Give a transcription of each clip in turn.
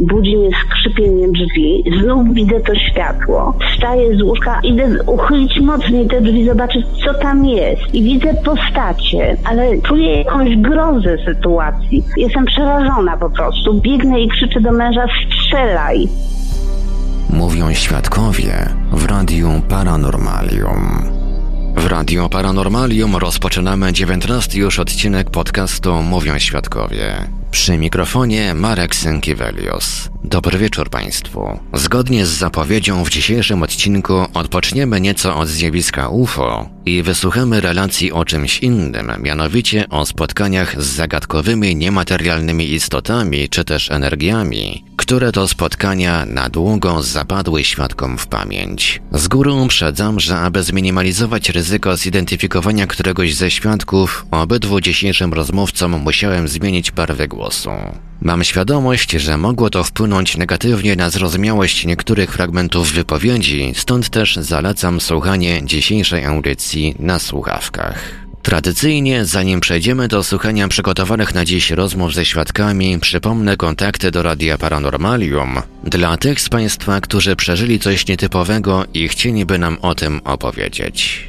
Budzi mnie skrzypieniem drzwi, znów widzę to światło. Wstaję z łóżka, idę uchylić mocniej te drzwi, zobaczyć co tam jest. I widzę postacie, ale czuję jakąś grozę sytuacji. Jestem przerażona po prostu. Biegnę i krzyczę do męża, strzelaj. Mówią świadkowie w Radiu Paranormalium. W Radio Paranormalium rozpoczynamy 19 już odcinek podcastu Mówią Świadkowie. Przy mikrofonie Marek Sękiewelios. Dobry wieczór Państwu. Zgodnie z zapowiedzią w dzisiejszym odcinku odpoczniemy nieco od zjawiska UFO i wysłuchamy relacji o czymś innym, mianowicie o spotkaniach z zagadkowymi niematerialnymi istotami czy też energiami, które to spotkania na długo zapadły świadkom w pamięć. Z góry uprzedzam, że aby zminimalizować ryzyko zidentyfikowania któregoś ze świadków, obydwu dzisiejszym rozmówcom musiałem zmienić barwę głosu. Mam świadomość, że mogło to wpłynąć negatywnie na zrozumiałość niektórych fragmentów wypowiedzi, stąd też zalecam słuchanie dzisiejszej audycji na słuchawkach. Tradycyjnie, zanim przejdziemy do słuchania przygotowanych na dziś rozmów ze świadkami, przypomnę kontakty do Radia Paranormalium dla tych z Państwa, którzy przeżyli coś nietypowego i chcieliby nam o tym opowiedzieć.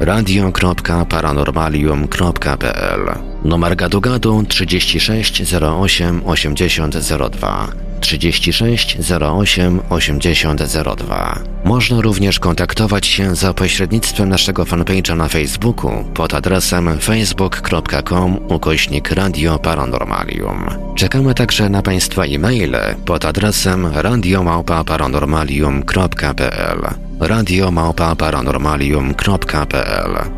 radio.paranormalium.pl Numer gadu gadu 36 08 8002 36 08 8002 Można również kontaktować się za pośrednictwem naszego fanpage'a na Facebooku pod adresem facebook.com ukośnik Radio Paranormalium. Czekamy także na Państwa e-maile pod adresem radiomałpa-paranormalium.pl radiomałpa-paranormalium.pl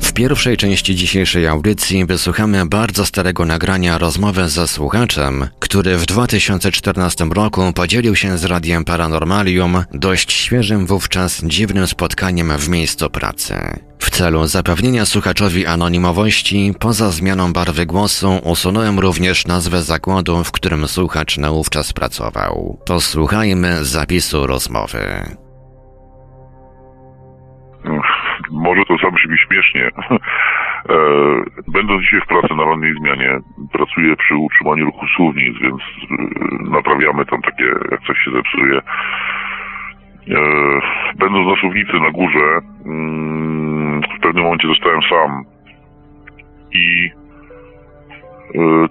W pierwszej części dzisiejszej audycji wysłuchamy bardzo starego nagrania rozmowy ze słuchaczem, który w 2014 roku podzielił się z Radiem Paranormalium dość świeżym wówczas dziwnym spotkaniem w miejscu pracy. W celu zapewnienia słuchaczowi anonimowości, poza zmianą barwy głosu, usunąłem również nazwę zakładu, w którym słuchacz naówczas pracował. Posłuchajmy zapisu rozmowy. może to zabrzmi śmiesznie. E, Będąc dzisiaj w pracy na rannej zmianie, pracuję przy utrzymaniu ruchu słownic, więc e, naprawiamy tam takie, jak coś się zepsuje. E, Będąc na słownicy na górze, mm, w pewnym momencie zostałem sam i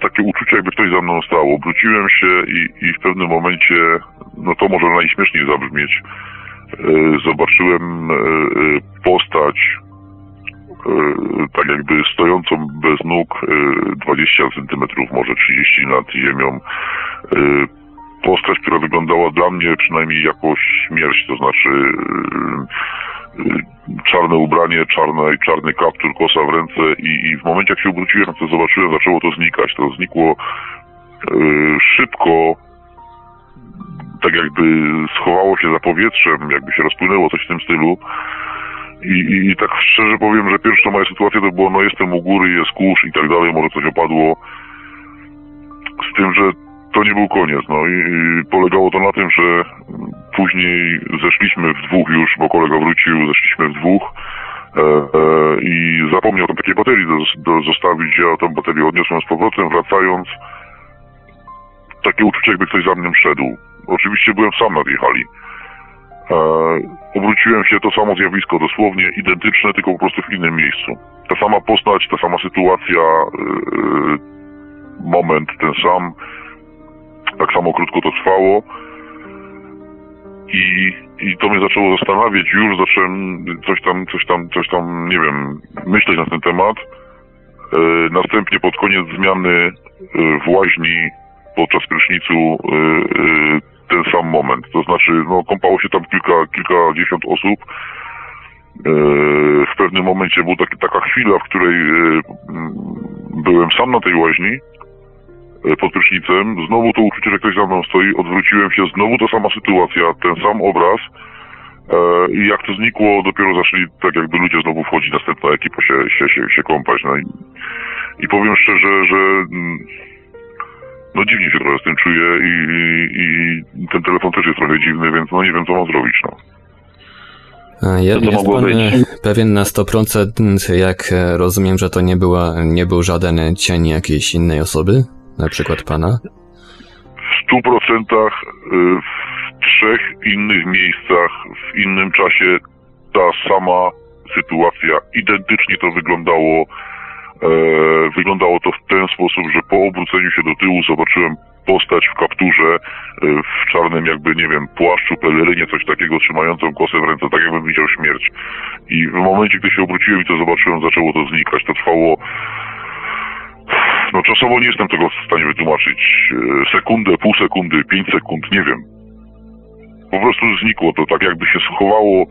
takie uczucie, jakby ktoś za mną stał. Obróciłem się i, i w pewnym momencie, no to może najśmieszniej zabrzmieć, zobaczyłem postać tak jakby stojącą bez nóg e, 20 centymetrów, może 30 nad ziemią. E, Postać, która wyglądała dla mnie przynajmniej jako śmierć, to znaczy e, e, czarne ubranie, czarne, czarny kaptur, kosa w ręce i, i w momencie jak się obróciłem, to zobaczyłem, zaczęło to znikać. To znikło e, szybko, tak jakby schowało się za powietrzem, jakby się rozpłynęło coś w tym stylu. I, i, I tak szczerze powiem, że pierwsza moja sytuacja to było, no jestem u góry, jest kurz i tak dalej, może coś opadło. Z tym, że to nie był koniec, no i, i polegało to na tym, że później zeszliśmy w dwóch już, bo kolega wrócił, zeszliśmy w dwóch e, e, i zapomniał tam takiej baterii do, do zostawić, ja tą baterię odniosłem z powrotem, wracając takie uczucie, jakby ktoś za mną szedł. Oczywiście byłem sam na tej hali. E, obróciłem się, to samo zjawisko, dosłownie identyczne, tylko po prostu w innym miejscu. Ta sama postać, ta sama sytuacja, e, moment ten sam, tak samo krótko to trwało. I, I to mnie zaczęło zastanawiać, już zacząłem coś tam, coś tam, coś tam, nie wiem, myśleć na ten temat. E, następnie pod koniec zmiany w łaźni podczas prysznicu ten sam moment. To znaczy, no, kąpało się tam kilka, kilkadziesiąt osób. E, w pewnym momencie była taka chwila, w której e, m, byłem sam na tej łaźni e, pod prysznicem. Znowu to uczucie, że ktoś za mną stoi. Odwróciłem się, znowu ta sama sytuacja, ten sam obraz. I jak to znikło, dopiero zaczęli tak jakby ludzie znowu wchodzić, następna ekipa się, się, się, się kąpać. No i, i powiem szczerze, że mm, no dziwnie się trochę z tym czuję i, i, i ten telefon też jest trochę dziwny, więc no nie wiem co mam zrobić, no. A je- Co to Jest pan być? e, pewien na 100%, jak e, rozumiem, że to nie, była, nie był żaden cień jakiejś innej osoby? Na przykład pana? w stu procentach y, w trzech innych miejscach, w innym czasie ta sama sytuacja. Identycznie to wyglądało. E, wyglądało to w ten sposób, że po obróceniu się do tyłu zobaczyłem postać w kapturze, e, w czarnym jakby, nie wiem, płaszczu, pelerynie, coś takiego, trzymającą kosę w ręce, tak jakbym widział śmierć. I w momencie, gdy się obróciłem i to zobaczyłem, zaczęło to znikać. To trwało no czasowo nie jestem tego w stanie wytłumaczyć. E, Sekundę, pół sekundy, pięć sekund, nie wiem. Po prostu znikło to, tak jakby się schowało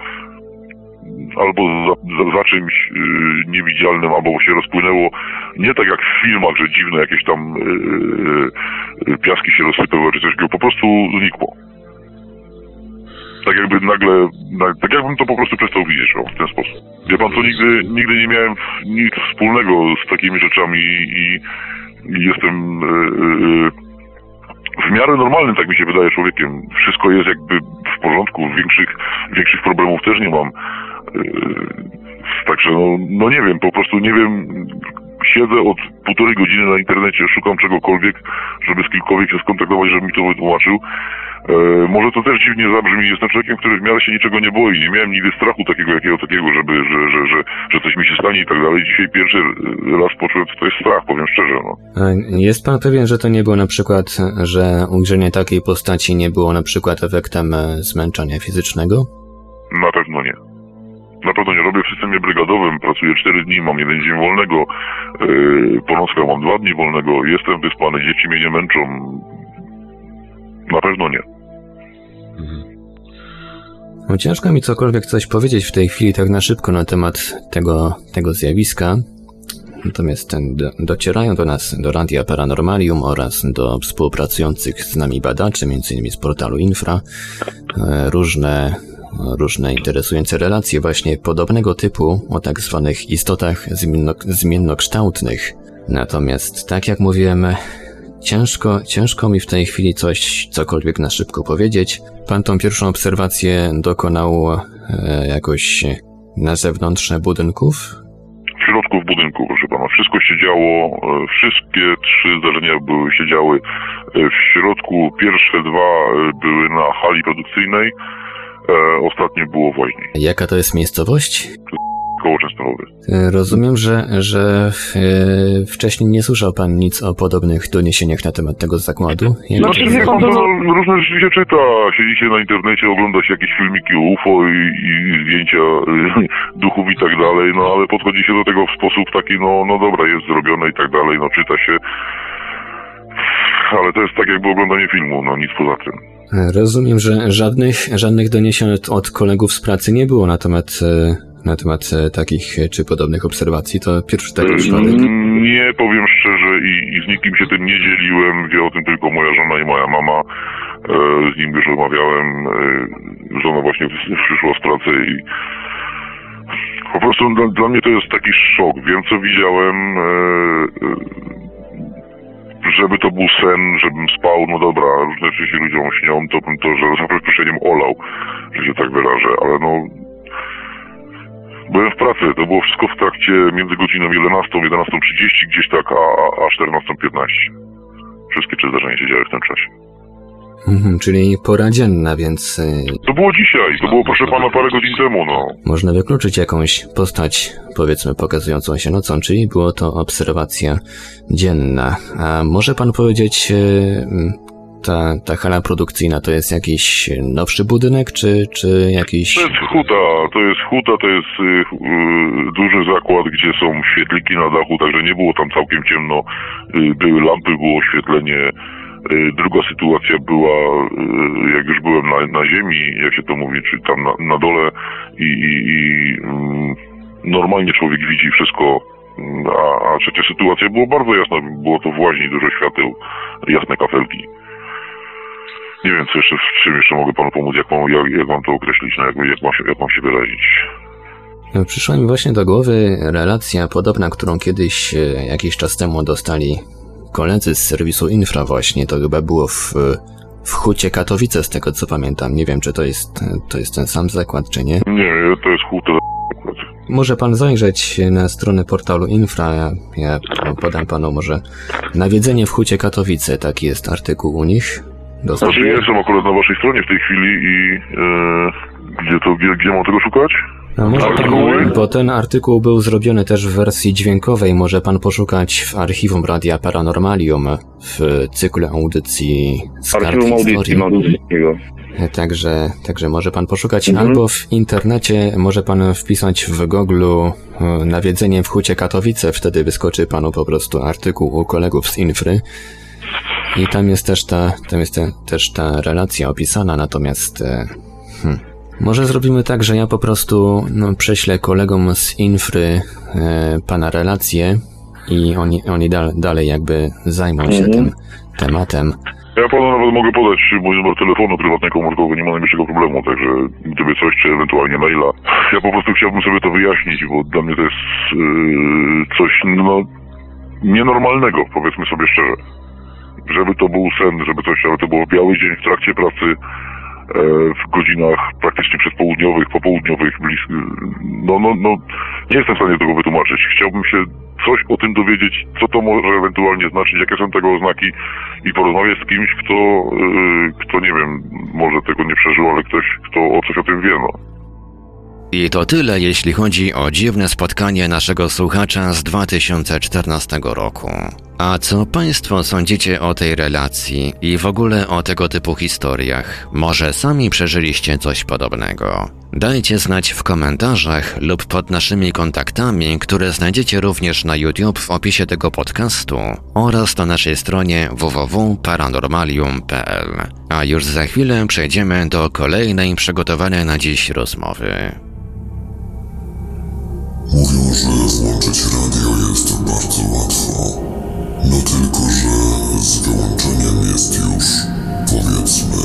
albo za, za, za czymś y, niewidzialnym, albo się rozpłynęło. Nie tak jak w filmach, że dziwne jakieś tam y, y, piaski się rozsypały, czy coś. Po prostu znikło. Tak jakby nagle, na, tak jakbym to po prostu przestał widzieć, o, w ten sposób. Wie pan, to nigdy, nigdy nie miałem nic wspólnego z takimi rzeczami i, i jestem e, w miarę normalnym, tak mi się wydaje, człowiekiem. Wszystko jest jakby w porządku, większych, większych problemów też nie mam. E, Także no, no nie wiem, po prostu nie wiem. Siedzę od półtorej godziny na internecie, szukam czegokolwiek, żeby z kilkowiek się skontaktować, żeby mi to wytłumaczył. E, może to też dziwnie zabrzmi. Jestem człowiekiem, który w miarę się niczego nie boi. Nie miałem nigdy strachu takiego, jakiego takiego, żeby, że, że, że, że coś mi się stanie i tak dalej. Dzisiaj pierwszy raz poczułem, co to jest strach, powiem szczerze. No. A Jest pan pewien, że to nie było na przykład, że ujrzenie takiej postaci nie było na przykład efektem e, zmęczenia fizycznego? Na pewno nie. Na pewno nie robię w systemie brygadowym, pracuję 4 dni, mam jeden dzień wolnego, yy, po mam dwa dni wolnego, jestem wyspany, dzieci mnie nie męczą. Na pewno nie. No, ciężko mi cokolwiek coś powiedzieć w tej chwili tak na szybko na temat tego, tego zjawiska. Natomiast ten, do, docierają do nas, do Radia Paranormalium oraz do współpracujących z nami badaczy, m.in. z portalu Infra, e, różne, różne interesujące relacje właśnie podobnego typu o tak zwanych istotach zmienno, zmiennokształtnych. Natomiast, tak jak mówiłem, Ciężko, ciężko mi w tej chwili coś, cokolwiek na szybko powiedzieć. Pan tą pierwszą obserwację dokonał e, jakoś na zewnątrz budynków? W środku w budynku, proszę pana, wszystko się działo, e, wszystkie trzy zdarzenia były, się działy e, w środku. Pierwsze dwa e, były na hali produkcyjnej, e, ostatnie było w Jaka to jest miejscowość? koło Częstochowy. E, Rozumiem, że, że e, wcześniej nie słyszał pan nic o podobnych doniesieniach na temat tego zakładu. Jak- Znaczy, wie pan, to, no, różne rzeczy się czyta. Siedzicie na internecie, ogląda się jakieś filmiki UFO i, i zdjęcia y, duchów i tak dalej, no ale podchodzi się do tego w sposób taki, no, no dobra, jest zrobione i tak dalej, no czyta się. Ale to jest tak jakby oglądanie filmu, no nic poza tym. Rozumiem, że żadnych, żadnych doniesień od, od kolegów z pracy nie było na temat, e, na temat e, takich e, czy podobnych obserwacji. To pierwszy taki przypadek. Nie powiem szczerze i, i z nikim się tym nie dzieliłem. Wie o tym tylko moja żona i moja mama. z nim już rozmawiałem, żona właśnie przyszła z pracy i po prostu dla, dla mnie to jest taki szok. Wiem co widziałem, żeby to był sen, żebym spał, no dobra, różne rzeczy się ludziom śnią, to bym to, że za przeproszeniem olał, że się tak wyrażę, ale no Byłem w pracy, to było wszystko w trakcie między godziną 11, 11.30 gdzieś tak, a, a 14.15. Wszystkie trzy zdarzenia się działy w tym czasie. Mhm, czyli pora dzienna, więc y, To było dzisiaj, to było proszę pana parę godzin temu, no. można wykluczyć jakąś postać, powiedzmy, pokazującą się nocą, czyli było to obserwacja dzienna. A może pan powiedzieć, y, ta, ta hala produkcyjna to jest jakiś nowszy budynek, czy, czy jakiś... To jest huta, to jest huta, to jest y, y, duży zakład, gdzie są świetliki na dachu, także nie było tam całkiem ciemno. Y, były lampy, było oświetlenie. Y, druga sytuacja była, y, jak już byłem na, na ziemi, jak się to mówi, czy tam na, na dole i, i, i mm, normalnie człowiek widzi wszystko. Mm, A, a trzecia sytuacja było bardzo jasna, było to w łaźni dużo świateł, jasne kafelki. Nie wiem, co jeszcze, w czym jeszcze mogę panu pomóc, jak mam, jak, jak mam to określić, no jak, jak, mam się, jak mam się wyrazić. Przyszła mi właśnie do głowy relacja podobna, którą kiedyś e, jakiś czas temu dostali koledzy z serwisu Infra właśnie. To chyba było w, w Hucie Katowice, z tego co pamiętam. Nie wiem, czy to jest, to jest ten sam zakład, czy nie. Nie, to jest huta. Może pan zajrzeć na stronę portalu Infra. Ja, ja podam panu może nawiedzenie w Hucie Katowice. Taki jest artykuł u nich. Dostępny. Znaczy, ja jestem akurat na waszej stronie w tej chwili i e, gdzie to, gdzie, gdzie mam tego szukać? A może Artykuły? pan, bo ten artykuł był zrobiony też w wersji dźwiękowej, może pan poszukać w archiwum Radia Paranormalium w cyklu audycji Skarb Archiwum audycji. Także, także może pan poszukać Mhm. albo w internecie, może pan wpisać w Google e, nawiedzenie w Hucie Katowice, wtedy wyskoczy panu po prostu artykuł u kolegów z Infry. I tam jest też ta, tam jest te, też ta relacja opisana, natomiast e, hmm, może zrobimy tak, że ja po prostu no, prześlę kolegom z Infry e, pana relację i oni, oni dal, dalej jakby zajmą się Mhm. tym tematem. Ja panu nawet mogę podać mój numer telefonu prywatnego komórkowego, nie ma najmniejszego problemu, także gdyby coś, czy ewentualnie maila. Ja po prostu chciałbym sobie to wyjaśnić, bo dla mnie to jest yy, coś, no, nienormalnego, powiedzmy sobie szczerze. Żeby to był sen, żeby coś, ale to było biały dzień w trakcie pracy, w godzinach praktycznie przedpołudniowych, popołudniowych, blis... no, no, no, nie jestem w stanie tego wytłumaczyć. Chciałbym się coś o tym dowiedzieć, co to może ewentualnie znaczyć, jakie są tego oznaki i porozmawiać z kimś, kto, yy, kto nie wiem, może tego nie przeżył, ale ktoś, kto o coś o tym wie, no. I to tyle, jeśli chodzi o dziwne spotkanie naszego słuchacza z 2014 roku. A co Państwo sądzicie o tej relacji i w ogóle o tego typu historiach? Może sami przeżyliście coś podobnego? Dajcie znać w komentarzach lub pod naszymi kontaktami, które znajdziecie również na YouTube w opisie tego podcastu oraz na naszej stronie www.paranormalium.pl. A już za chwilę przejdziemy do kolejnej przygotowanej na dziś rozmowy. Mówią, że włączyć radio jest bardzo łatwo. No tylko, że z wyłączeniem jest już, powiedzmy,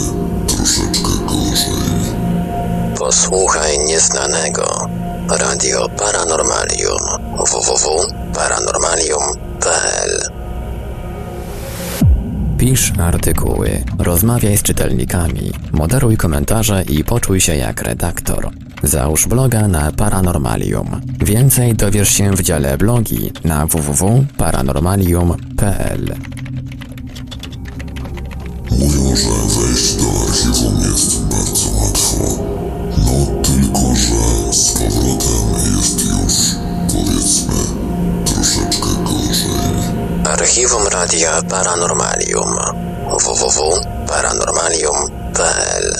troszeczkę gorzej. Posłuchaj nieznanego. Radio Paranormalium. www.paranormalium.pl Pisz artykuły, rozmawiaj z czytelnikami, moderuj komentarze i poczuj się jak redaktor. Załóż bloga na Paranormalium. Więcej dowiesz się w dziale blogi na www.paranormalium.pl. Archiwum Radia Paranormalium. www.paranormalium.pl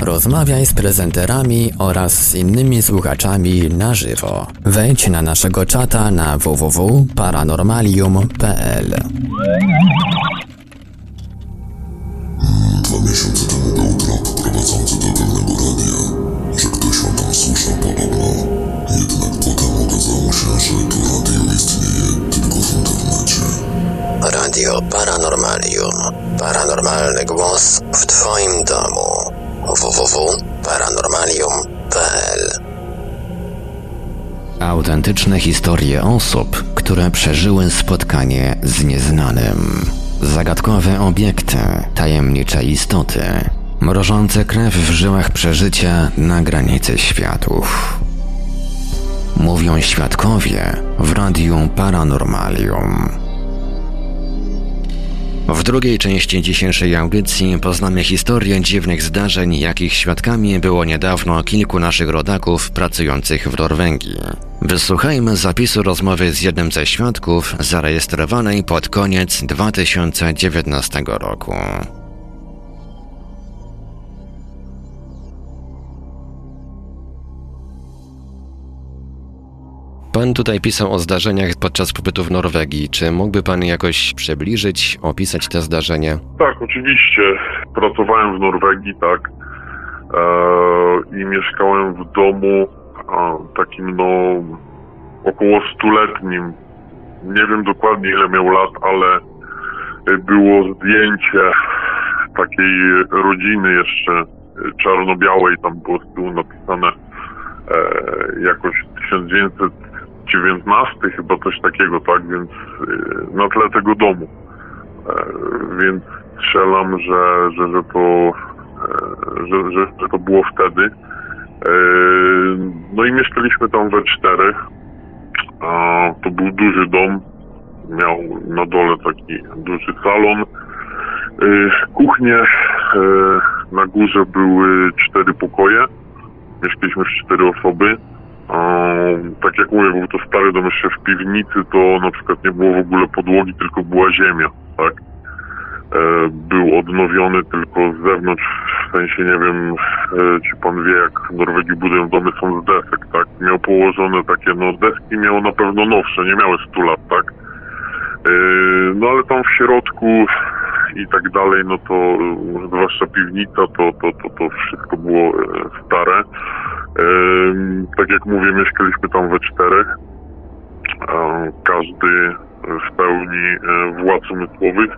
Rozmawiaj z prezenterami oraz z innymi słuchaczami na żywo. Wejdź na naszego czata na www.paranormalium.pl. Dwa miesiące temu był trop prowadzący do pewnego radia, że ktoś o tam słyszał podobno. Jednak potem okazało się, że to radio istnieje tylko w internecie. Radio Paranormalium. Paranormalny głos w Twoim domu. www.paranormalium.pl Autentyczne historie osób, które przeżyły spotkanie z nieznanym. Zagadkowe obiekty, tajemnicze istoty, mrożące krew w żyłach przeżycia na granicy światów. Mówią świadkowie w Radiu Paranormalium. W drugiej części dzisiejszej audycji poznamy historię dziwnych zdarzeń, jakich świadkami było niedawno kilku naszych rodaków pracujących w Norwegii. Wysłuchajmy zapisu rozmowy z jednym ze świadków zarejestrowanej pod koniec 2019 roku. Pan tutaj pisał o zdarzeniach podczas pobytu w Norwegii. Czy mógłby pan jakoś przybliżyć, opisać te zdarzenia? Tak, oczywiście. Pracowałem w Norwegii, tak. E, I mieszkałem w domu e, takim, no, około stuletnim. Nie wiem dokładnie ile miał lat, ale było zdjęcie takiej rodziny jeszcze czarno-białej. Tam było napisane e, jakoś 1919 chyba coś takiego, tak, więc y, na tle tego domu. E, więc strzelam, że, że, że to e, że, że, że to było wtedy. E, no i mieszkaliśmy tam we czterech. A to był duży dom. Miał na dole taki duży salon. Kuchnię. Na górze były cztery pokoje. Mieszkaliśmy w cztery osoby. Tak jak mówię, był to stary dom jeszcze w piwnicy, to na przykład nie było w ogóle podłogi, tylko była ziemia, tak? E, był odnowiony tylko z zewnątrz, w sensie nie wiem, e, czy pan wie, jak w Norwegii budują domy są z desek, tak? Miał położone takie, no deski miało na pewno nowsze, nie miały 100 lat, tak? E, no ale tam w środku i tak dalej, no to zwłaszcza piwnica, to, to, to, to wszystko było stare. Tak jak mówię, mieszkaliśmy tam we czterech. Każdy w pełni e, władz umysłowych.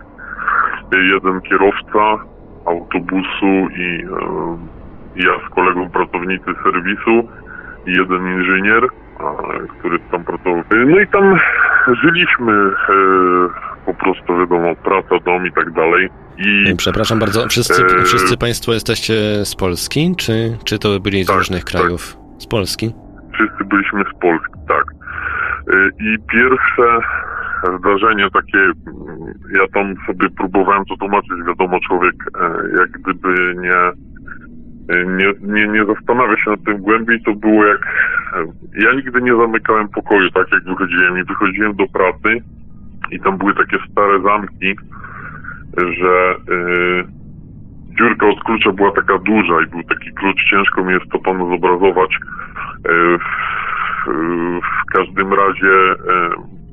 Jeden kierowca autobusu i ja z kolegą pracownicy serwisu i jeden inżynier, który tam pracował. No i tam żyliśmy e, po prostu, wiadomo, praca, dom i tak dalej. I, Przepraszam bardzo, wszyscy, e... wszyscy Państwo jesteście z Polski, czy, czy to byli z Tak, różnych tak. krajów? Z Polski? Wszyscy byliśmy z Polski, tak. E, I pierwsze zdarzenie takie, mm, ja tam sobie próbowałem to tłumaczyć, wiadomo, człowiek e, jak gdyby nie, e, nie, nie, nie zastanawia się nad tym głębiej, to było jak, ja nigdy nie zamykałem pokoju, tak jak wychodziłem i wychodziłem do pracy i tam były takie stare zamki, że y, dziurka od klucza była taka duża i był taki klucz, ciężko mi jest to panu zobrazować. Y, w, każdym razie y,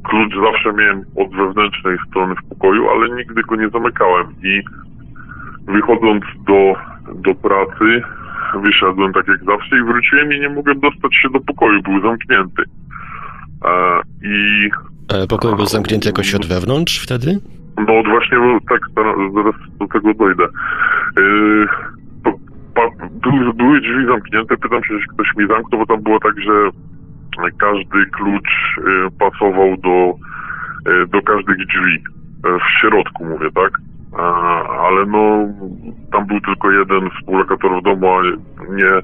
klucz zawsze miałem od wewnętrznej strony w pokoju, ale nigdy go nie zamykałem i wychodząc do, do pracy wyszedłem tak jak zawsze i wróciłem i nie mogłem dostać się do pokoju, był zamknięty. E, I Pokój był zamknięty jakoś od wewnątrz wtedy? no właśnie, tak, zaraz, do tego dojdę. Pa, były, były drzwi zamknięte, pytam się, czy ktoś mi zamknął, bo tam było tak, że każdy klucz yy, pasował do, do każdych drzwi. W środku mówię, tak? Ale no, tam był tylko jeden współlokator w domu, a nie,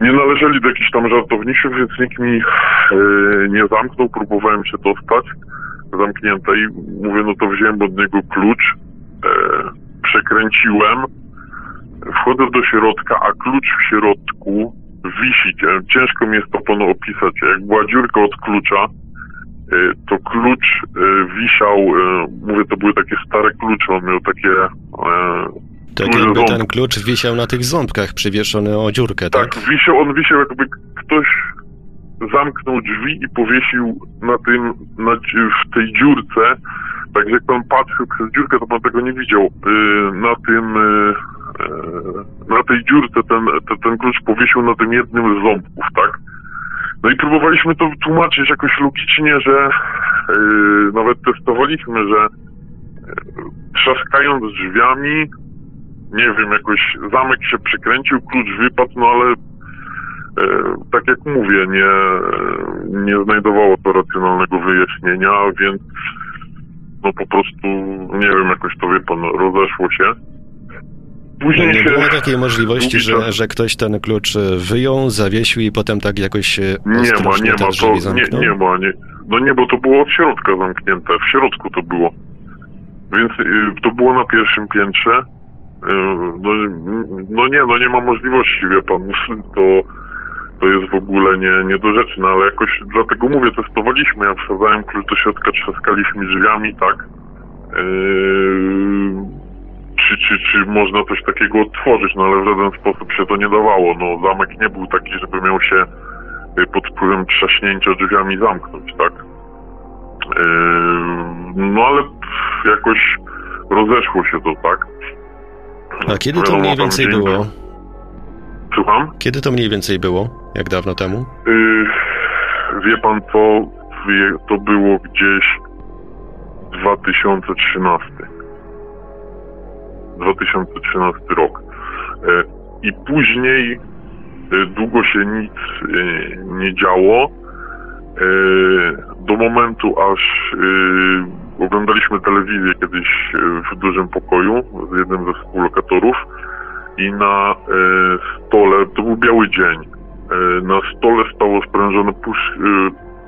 nie należeli do jakichś tam żartowników, więc nikt mi yy, nie zamknął, próbowałem się dostać zamknięte i mówię, no to wziąłem od niego klucz, e, przekręciłem, wchodzę do środka, a klucz w środku wisi. Ciężko mi jest to panu opisać. Jak była dziurka od klucza, e, to klucz e, wisiał, e, mówię, to były takie stare klucze, on miał takie e, Tak jakby ząbki. ten klucz wisiał na tych ząbkach przywieszony o dziurkę, tak? Tak, wisiał, on wisiał jakby ktoś zamknął drzwi i powiesił na tym, na, w tej dziurce, tak jak pan patrzył przez dziurkę, to pan tego nie widział, yy, na tym, yy, na tej dziurce ten, ten, ten klucz powiesił na tym jednym z ząbków, tak? No i próbowaliśmy to tłumaczyć jakoś logicznie, że yy, nawet testowaliśmy, że trzaskając drzwiami, nie wiem, jakoś zamek się przekręcił, klucz wypadł, no ale e, tak jak mówię, nie, nie znajdowało to racjonalnego wyjaśnienia, więc no po prostu, nie wiem, jakoś to wie pan, rozeszło się. Później Nie się... było takiej możliwości, że, że ktoś ten klucz e, wyjął, zawiesił i potem tak jakoś Nie ma, nie ma, to nie, nie ma, nie. No nie, bo to było od środka zamknięte, w środku to było. Więc y, to było na pierwszym piętrze. Y, no, no nie, no nie ma możliwości, wie pan, to, to jest w ogóle nie, niedorzeczne, ale jakoś dlatego mówię, testowaliśmy, ja wsadzałem klucz do środka, trzaskaliśmy drzwiami, tak. Yy, czy, czy, czy można coś takiego otworzyć, no ale w żaden sposób się to nie dawało. No zamek nie był taki, żeby miał się y, pod wpływem trzaśnięcia drzwiami zamknąć, tak? Yy, no ale jakoś rozeszło się to, tak? A kiedy to mniej więcej było? Słucham? Kiedy to mniej więcej było? Jak dawno temu? Yy, wie pan wie, to było gdzieś 2013. 2013 rok. E, I później e, długo się nic e, nie działo. Do momentu, aż oglądaliśmy telewizję kiedyś e, w dużym pokoju z jednym ze współlokatorów i na e, stole, to był biały dzień, e, na stole stało sprężone pusz,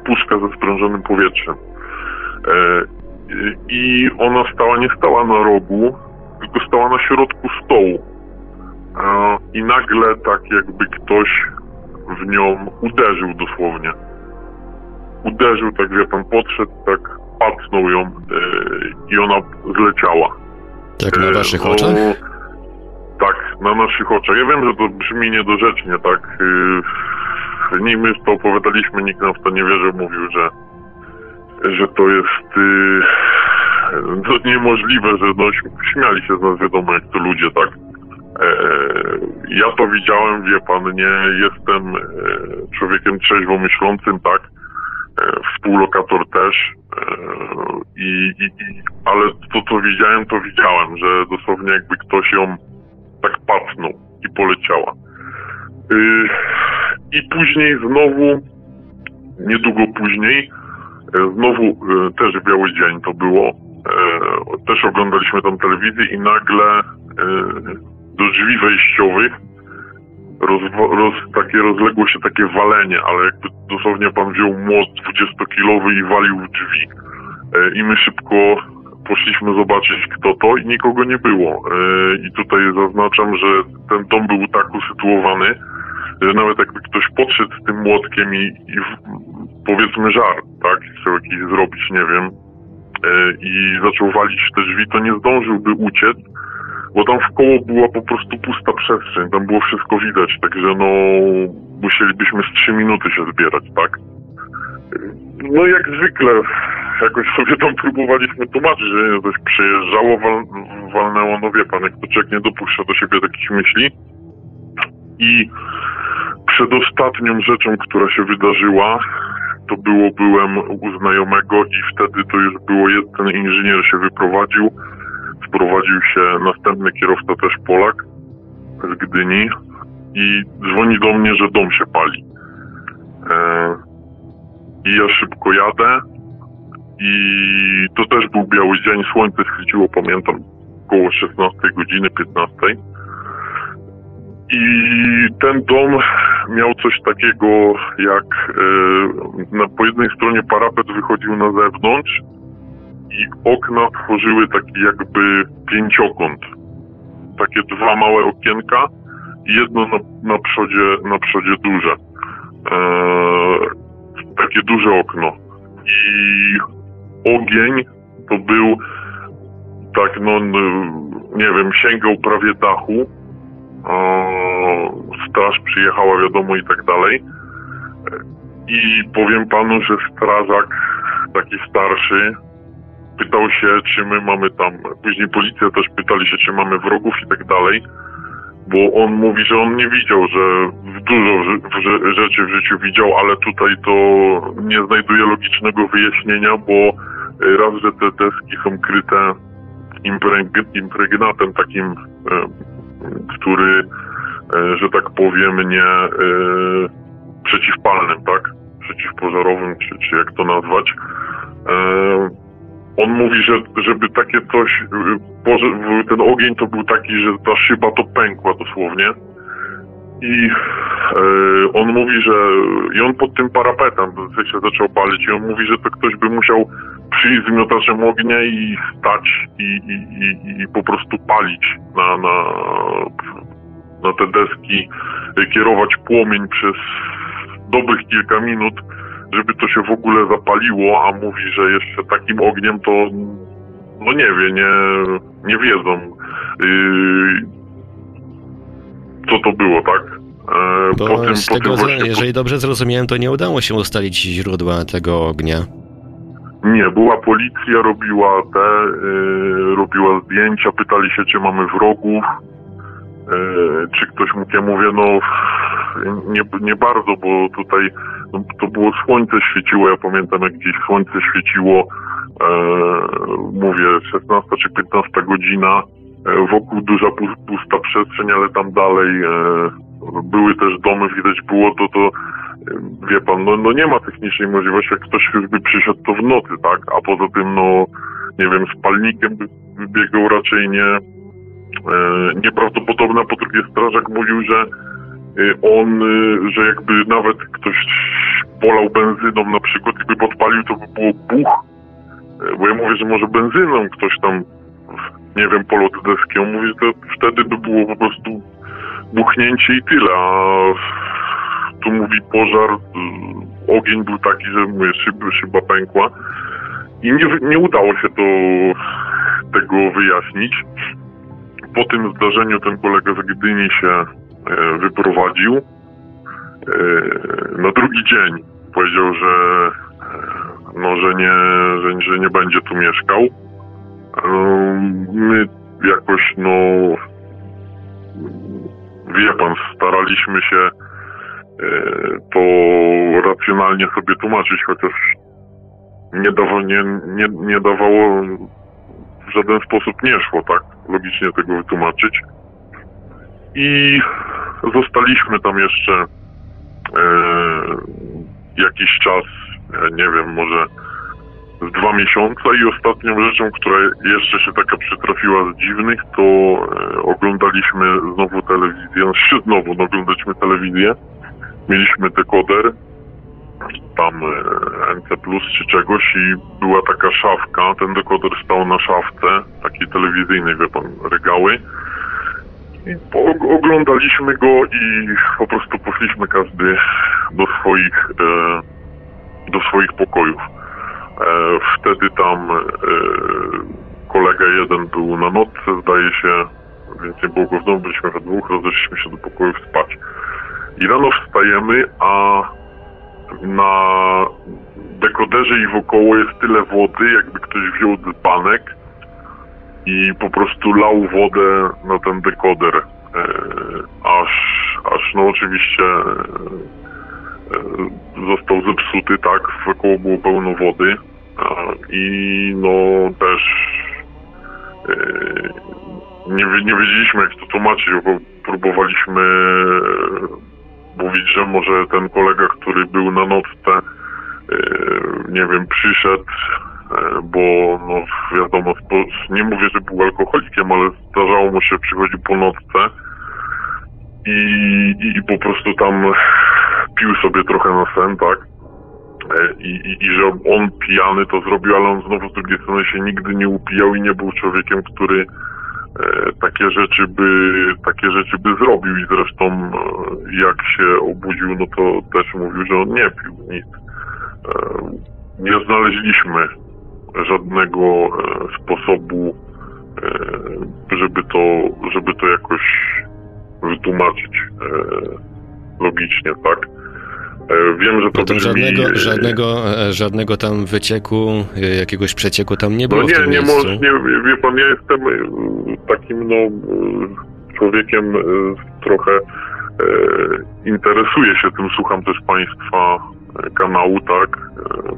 puszka ze sprężonym powietrzem. I ona stała, nie stała na rogu, tylko stała na środku stołu. I nagle tak jakby ktoś w nią uderzył dosłownie. Uderzył, tak wie pan, podszedł, tak pacnął ją e, i ona zleciała. Tak na E, waszych no, oczach? Tak, na naszych oczach. Ja wiem, że to brzmi niedorzecznie, tak. Yy, nie my to opowiadaliśmy, nikt nam w to nie wierzył, mówił, że, że to jest yy, to niemożliwe, że no, śmiali się z nas, wiadomo, jak to ludzie, tak. E, ja to widziałem, wie pan, nie jestem człowiekiem trzeźwo myślącym, tak. E, współlokator też. E, i, i, i, ale to, co widziałem, to widziałem, że dosłownie jakby ktoś ją tak patnął i poleciała. Yy, I później znowu, niedługo później, e, znowu e, też biały dzień to było. E, Też oglądaliśmy tam telewizję i nagle e, do drzwi wejściowych roz, takie rozległo się takie walenie, ale jakby dosłownie pan wziął młot 20-kilowy i walił w drzwi. E, I my szybko poszliśmy zobaczyć kto to i nikogo nie było. E, I tutaj zaznaczam, że ten dom był tak usytuowany, że nawet jakby ktoś podszedł z tym młotkiem i, i powiedzmy żar, tak, chciał jakiś zrobić, nie wiem, e, i zaczął walić w te drzwi, to nie zdążyłby uciec, bo tam w koło była po prostu pusta przestrzeń, tam było wszystko widać, także no musielibyśmy z trzy minuty się zbierać, tak? No jak zwykle, jakoś sobie tam próbowaliśmy tłumaczyć, że coś przejeżdżało, wal, walnęło, no wie pan, jak to człowiek nie dopuszcza do siebie takich myśli. I przedostatnią rzeczą, która się wydarzyła, to było, byłem u znajomego i wtedy to już było, jed- ten inżynier się wyprowadził, wprowadził się następny kierowca, też Polak z Gdyni i dzwoni do mnie, że dom się pali. E, I ja szybko jadę i to też był biały dzień, słońce świeciło, pamiętam, około 16 godziny, 15. I ten dom miał coś takiego jak e, na, po jednej stronie parapet wychodził na zewnątrz i okna tworzyły taki jakby pięciokąt. Takie dwa małe okienka i jedno na, na, przodzie, na przodzie duże. E, takie duże okno. I ogień to był tak, no nie wiem, sięgał prawie dachu. E, straż przyjechała, wiadomo, i tak dalej. I powiem panu, że strażak, taki starszy, pytał się, czy my mamy tam, później policja też pytali się, czy mamy wrogów i tak dalej, bo on mówi, że on nie widział, że dużo rzeczy w życiu widział, ale tutaj to nie znajduje logicznego wyjaśnienia, bo raz, że te deski są kryte impreg- impregnatem takim, e, który, e, że tak powiem, nie e, przeciwpalnym, tak? Przeciwpożarowym, czy, czy jak to nazwać. On mówi, że żeby takie coś, y, ten ogień to był taki, że ta szyba to pękła dosłownie. I e, on mówi, że i on pod tym parapetem się zaczął palić i on mówi, że to ktoś by musiał przyjść z miotaczem ognia i stać i, i, i, i po prostu palić na, na, na te deski, kierować płomień przez dobrych kilka minut, żeby to się w ogóle zapaliło, a mówi, że jeszcze takim ogniem to no nie wie, nie, nie wiedzą yy, co to było, tak? E, Bo po tym, z po tego, tym właśnie, jeżeli dobrze zrozumiałem, to nie udało się ustalić źródła tego ognia. Nie, była policja, robiła te, y, robiła zdjęcia, pytali się, czy mamy wrogów, y, czy ktoś mógł, ja mówię, no nie, nie bardzo, bo tutaj no, to było słońce świeciło, ja pamiętam jak gdzieś słońce świeciło, e, mówię 16 czy 15 godzina, e, wokół duża pu- pusta przestrzeń, ale tam dalej e, były też domy, widać było to, to wie pan, no, no nie ma technicznej możliwości, jak ktoś by przyszedł to w nocy, tak? A poza tym, no, nie wiem, z palnikiem by by biegał raczej nie, e, nieprawdopodobne, po drugie strażak mówił, że y, on, że jakby nawet ktoś polał benzyną na przykład i by podpalił, to by było buch. E, Bo ja mówię, że może benzyną ktoś tam, nie wiem, polał te deski. On mówi, że wtedy by było po prostu buchnięcie i tyle, a tu mówi pożar, y, ogień był taki, że mówię, szyba, szyba pękła i nie, nie udało się to, tego wyjaśnić. Po tym zdarzeniu ten kolega z Gdyni się e, wyprowadził. E, na drugi dzień powiedział, że e, no, że nie, że, że nie będzie tu mieszkał. E, My jakoś, no wie pan, staraliśmy się e, to racjonalnie sobie tłumaczyć, chociaż nie, dawa, nie, nie, nie dawało, w żaden sposób nie szło, tak, logicznie tego wytłumaczyć. I zostaliśmy tam jeszcze jakiś czas, e, nie wiem, może z dwa miesiące i ostatnią rzeczą, która jeszcze się taka przytrafiła z dziwnych, to e, oglądaliśmy znowu telewizję, znaczy znowu no, oglądaliśmy telewizję, mieliśmy dekoder, tam e, NC Plus czy czegoś i była taka szafka, ten dekoder stał na szafce, takiej telewizyjnej, wie pan, regały. I oglądaliśmy go i po prostu poszliśmy każdy do swoich, e, do swoich pokojów. E, wtedy tam e, kolega jeden był na nocce, zdaje się, więc nie było go w domu, byliśmy we dwóch, rozeszliśmy się do pokojów spać. I rano wstajemy, a na dekoderze i wokoło jest tyle wody, jakby ktoś wziął dzbanek i po prostu lał wodę na ten dekoder. E, aż, aż no oczywiście e, został zepsuty, tak, wokoło było pełno wody i no też e, nie, nie wiedzieliśmy jak to tłumaczyć, bo próbowaliśmy e, mówić, że może ten kolega, który był na nocce, e, nie wiem, przyszedł, bo no wiadomo, nie mówię, że był alkoholikiem, ale zdarzało mu się przychodził po nocce i, i, po prostu tam pił sobie trochę na sen, tak? E, I, i, I że on pijany to zrobił, ale on znowu z drugiej strony się nigdy nie upijał i nie był człowiekiem, który e, takie rzeczy by takie rzeczy by zrobił i zresztą e, jak się obudził, no to też mówił, że on nie pił nic. E, nie znaleźliśmy żadnego e, sposobu, e, żeby to, żeby to jakoś wytłumaczyć e, logicznie, tak? Wiem, że to Potem brzmi... żadnego, żadnego, żadnego tam wycieku, jakiegoś przecieku tam nie było No w tym nie, nie miejscu. może, nie, wie pan, ja jestem takim, no, człowiekiem trochę interesuję się tym, słucham też państwa kanału, tak,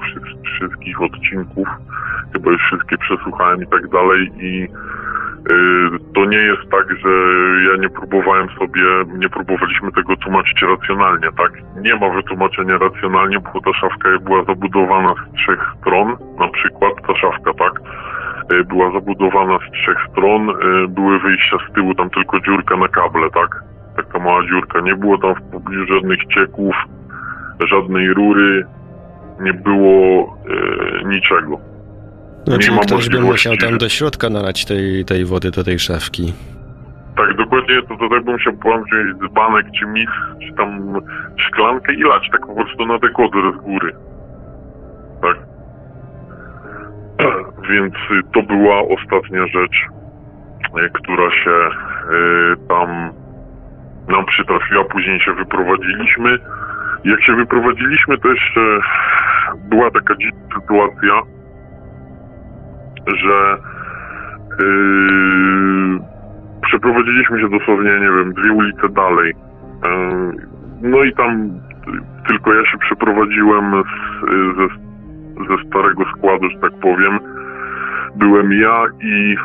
wszy- wszystkich odcinków, chyba już wszystkie przesłuchałem i tak dalej i y, to nie jest tak, że ja nie próbowałem sobie, nie próbowaliśmy tego tłumaczyć racjonalnie, tak? Nie ma wytłumaczenia racjonalnie, bo ta szafka była zabudowana z trzech stron, na przykład ta szafka, tak? Y, Była zabudowana z trzech stron, były wyjścia z tyłu, tam tylko dziurka na kable, tak? Taka mała dziurka. Nie było tam w pobliżu żadnych cieków, żadnej rury, nie było y, niczego. No, Nie ma ktoś by musiał tam do środka nalać tej, tej wody do tej szafki. Tak, dokładnie to tutaj bym musiał pan wziąć dzbanek, czy mis, czy tam szklankę i lać tak po prostu na dekoder z góry. Tak. Więc y, to była ostatnia rzecz, y, która się y, tam nam przytrafiła. Później się wyprowadziliśmy. Jak się wyprowadziliśmy, to jeszcze była taka dziwna sytuacja, że yy, przeprowadziliśmy się dosłownie, nie wiem, dwie ulice dalej. Yy, No i tam tylko ja się przeprowadziłem z, ze, ze starego składu, że tak powiem. Byłem ja i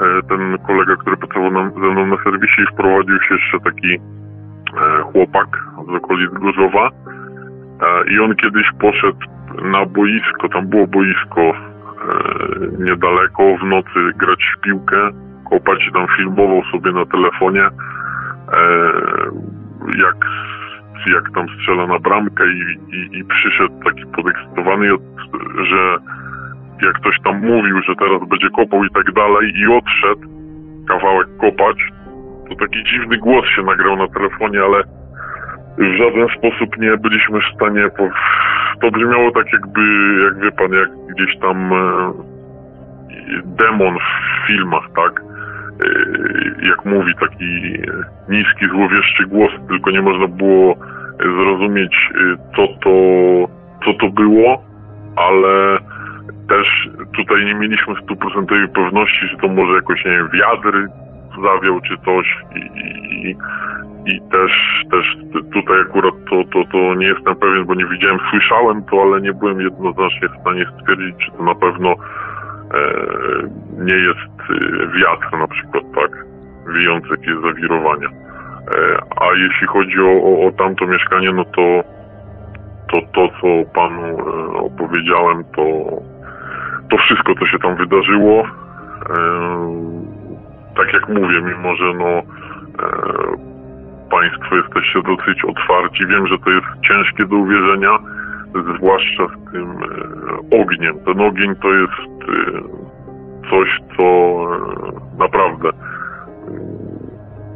e, ten kolega, który pracował ze mną na serwisie i wprowadził się jeszcze taki e, chłopak z okolic Gorzowa. E, I on kiedyś poszedł na boisko, tam było boisko e, niedaleko, w nocy grać w piłkę, kopać tam filmował sobie na telefonie, e, jak, jak tam strzela na bramkę i, i, i przyszedł taki podekscytowany, od- że jak ktoś tam mówił, że teraz będzie kopał i tak dalej i odszedł kawałek kopać, to taki dziwny głos się nagrał na telefonie, ale w żaden sposób nie byliśmy w stanie. Po... To brzmiało tak jakby, jak wie pan, jak gdzieś tam e, demon w filmach, tak? E, jak mówi taki niski, złowieszczy głos, tylko nie można było zrozumieć, e, co to, co to było, ale też tutaj nie mieliśmy stuprocentowej pewności, że to może jakoś, nie wiem, wiatr zawiał czy coś i, i, i też, też tutaj akurat to, to, to nie jestem pewien, bo nie widziałem, słyszałem to, ale nie byłem jednoznacznie w stanie stwierdzić, czy to na pewno e, nie jest e, wiatr na przykład, tak, wijący jakieś zawirowania. E, a jeśli chodzi o, o, o tamto mieszkanie, no to to, to co panu opowiedziałem, to, to wszystko, co się tam wydarzyło, tak jak mówię, mimo że no e, państwo jesteście dosyć otwarci, wiem, że to jest ciężkie do uwierzenia, zwłaszcza z tym e, ogniem. Ten ogień to jest e, coś, co naprawdę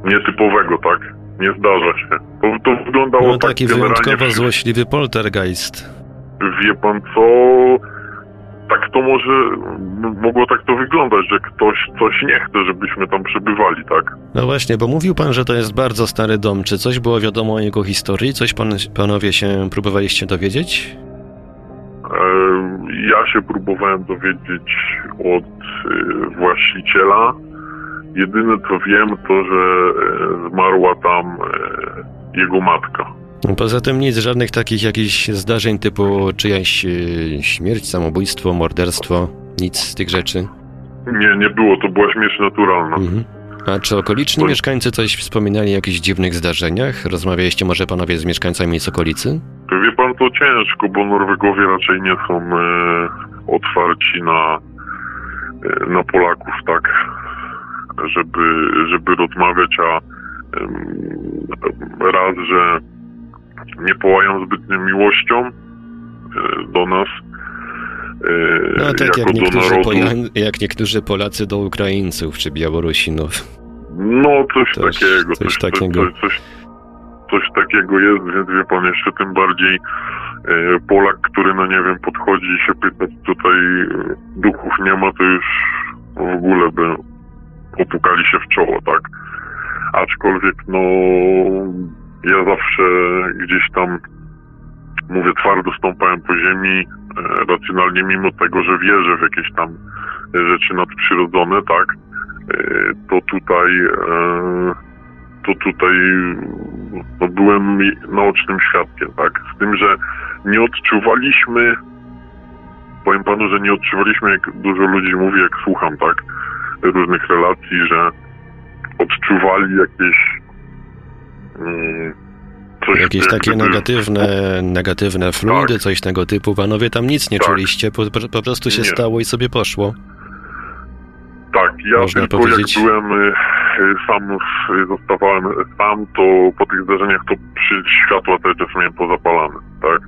nietypowego, tak? Nie zdarza się. To, to wyglądało No tak taki generalnie wyjątkowo złośliwy poltergeist. wie pan co, tak to może, mogło tak to wyglądać, że ktoś coś nie chce, żebyśmy tam przebywali, tak? No właśnie, bo mówił pan, że to jest bardzo stary dom. Czy coś było wiadomo o jego historii? Coś pan, panowie się próbowaliście dowiedzieć? E, Ja się próbowałem dowiedzieć od e, właściciela. Jedyne co wiem, to że e, zmarła tam jego matka. Poza tym nic, żadnych takich jakichś zdarzeń typu czyjaś y, śmierć, samobójstwo, morderstwo, nic z tych rzeczy. Nie, nie było, to była śmierć naturalna. Mhm. A czy okoliczni Bo- mieszkańcy coś wspominali o jakichś dziwnych zdarzeniach? Rozmawialiście może panowie z mieszkańcami z okolicy? Wie pan, to ciężko, bo Norwegowie raczej nie są e, otwarci na, e, na Polaków, tak, żeby, żeby rozmawiać, a em, raz, że nie połają zbytnią miłością e, do nas, e, No tak jak niektórzy, jak niektórzy Polacy do Ukraińców czy Białorusinów. No, coś, Coś- takiego. coś Coś, takiego. coś, coś, coś takiego jest, więc wie pan, jeszcze tym bardziej e, Polak, który, no nie wiem, podchodzi i się pyta, czy tutaj duchów nie ma, to już w ogóle by opukali się w czoło, tak? Aczkolwiek, no, ja zawsze gdzieś tam, mówię, twardo stąpałem po ziemi, e, racjonalnie, mimo tego, że wierzę w jakieś tam rzeczy nadprzyrodzone, tak? E, to tutaj e, to tutaj no, byłem naocznym świadkiem, tak? Z tym, że nie odczuwaliśmy powiem panu, że nie odczuwaliśmy, jak dużo ludzi mówi, jak słucham, tak, różnych relacji, że odczuwali jakieś coś Jakieś jak takie gdyby- negatywne, negatywne fluidy, coś tego typu. Panowie tam nic nie Tak. czuliście, po, po prostu się Nie. stało i sobie poszło. Tak, ja Można tylko powiedzieć. jak byłem y, y, sam, y, zostawałem sam, to po tych zdarzeniach to przy światła też czasem miałem pozapalane, tak?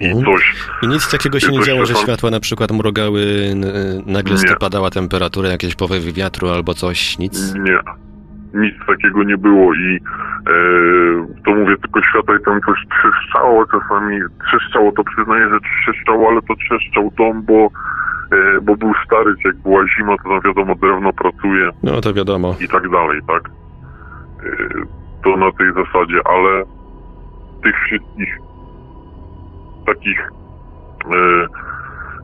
I Mhm. coś, I nic takiego się nie działo, że światła na przykład mrugały, nagle Nie. spadała temperatura, jakieś powywy wiatru albo coś, nic. nie, nic takiego nie było i e, to mówię tylko światła i tam coś trzeszczało czasami, trzeszczało to przyznaję, że trzeszczało, ale to trzeszczał dom, bo, e, bo był stary, jak była zima, to tam wiadomo drewno pracuje, No to wiadomo. i tak dalej, tak? Yy, To na tej zasadzie, ale tych wszystkich takich, yy,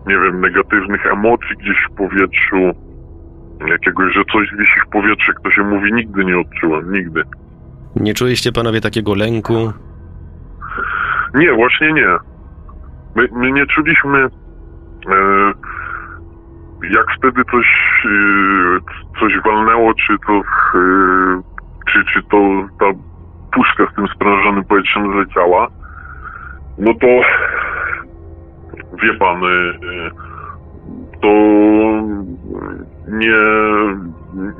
nie wiem, negatywnych emocji gdzieś w powietrzu, jakiegoś, że coś wisi w powietrzu, jak to się mówi, nigdy nie odczułem, nigdy. Nie czuliście panowie takiego lęku? Nie, właśnie nie. My, my nie czuliśmy, e, jak wtedy coś, e, coś walnęło, czy to, e, czy, czy to ta puszka z tym sprężonym powietrzem zleciała, no to wie pan, e, to nie,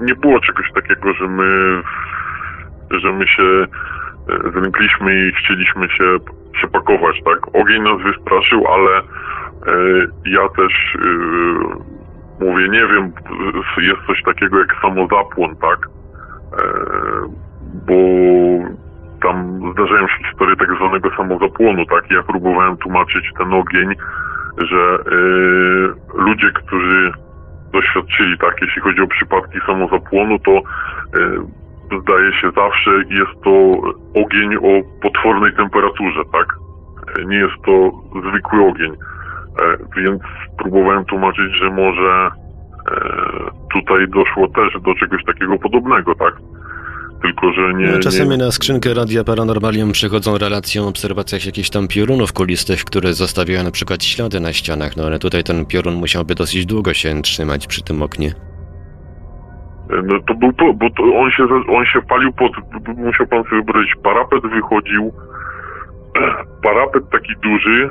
nie było czegoś takiego, że my, że my się e, zlękliśmy i chcieliśmy się, się pakować, tak? Ogień nas wystraszył, ale e, ja też e, mówię, nie wiem, e, jest coś takiego jak samozapłon, tak? E, bo tam zdarzają się historie tak zwanego samozapłonu, tak? Ja próbowałem tłumaczyć ten ogień, że e, ludzie, którzy doświadczyli, tak, jeśli chodzi o przypadki samozapłonu, to e, zdaje się zawsze jest to ogień o potwornej temperaturze, tak? E, Nie jest to zwykły ogień. E, Więc próbowałem tłumaczyć, że może tutaj doszło też do czegoś takiego podobnego, tak? Tylko, że nie. No, czasami nie... na skrzynkę Radia Paranormalium przychodzą relacje o obserwacjach jakichś tam piorunów kulistych, które zostawiają na przykład ślady na ścianach, no ale tutaj ten piorun musiałby dosyć długo się trzymać przy tym oknie. No to był, po, bo to on się, on się palił pod, musiał pan sobie wyobrazić, parapet wychodził, parapet taki duży,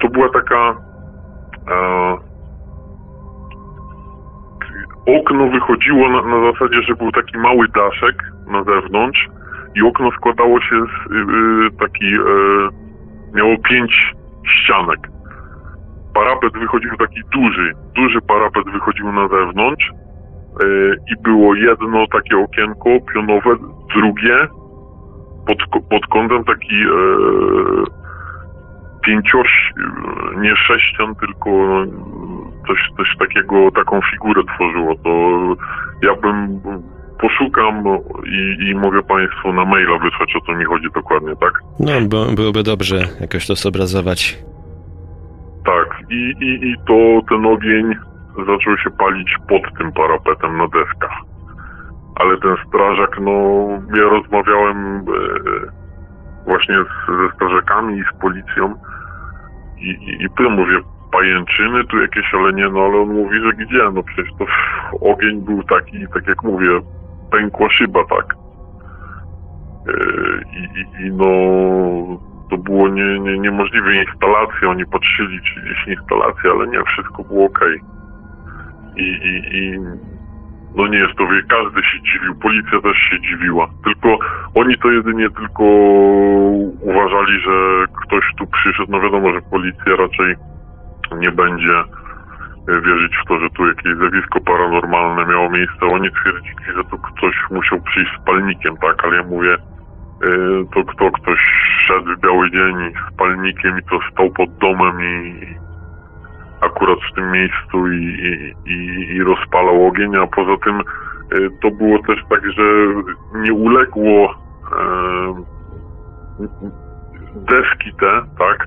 to była taka, e, okno wychodziło na, na zasadzie, że był taki mały daszek na zewnątrz i okno składało się z y, y, taki, e, miało pięć ścianek. Parapet wychodził taki duży, duży parapet wychodził na zewnątrz, E, i było jedno takie okienko pionowe, drugie pod, pod kątem taki pięcioś, e, nie sześcian, tylko coś, coś takiego, taką figurę tworzyło. To ja bym poszukam i, i mogę Państwu na maila wysłać, o co mi chodzi dokładnie, tak? No, bo, byłoby dobrze jakoś to zobrazować. Tak, i, i, i to ten ogień zaczął się palić pod tym parapetem na deskach. Ale ten strażak, no, ja rozmawiałem e, właśnie z, ze strażakami i z policją i, i, i mówię, pajęczyny tu jakieś, ale nie, no ale on mówi, że gdzie? No przecież to ogień był taki, tak jak mówię, pękła szyba, tak. E, I, i, i no, to było nie, nie, niemożliwe instalacje, oni patrzyli, czy gdzieś ale nie, wszystko było okej. I, i, I no nie jest to, wie, każdy się dziwił, policja też się dziwiła. Tylko oni to jedynie tylko uważali, że ktoś tu przyszedł. No wiadomo, że policja raczej nie będzie e, wierzyć w to, że tu jakieś zjawisko paranormalne miało miejsce. Oni twierdzili, że tu ktoś musiał przyjść z palnikiem, tak? Ale ja mówię, e, to kto ktoś szedł w biały dzień z palnikiem i to stał pod domem i akurat w tym miejscu i, i, i, rozpalał ogień, a poza tym e, to było też tak, że nie uległo e, deski te, tak,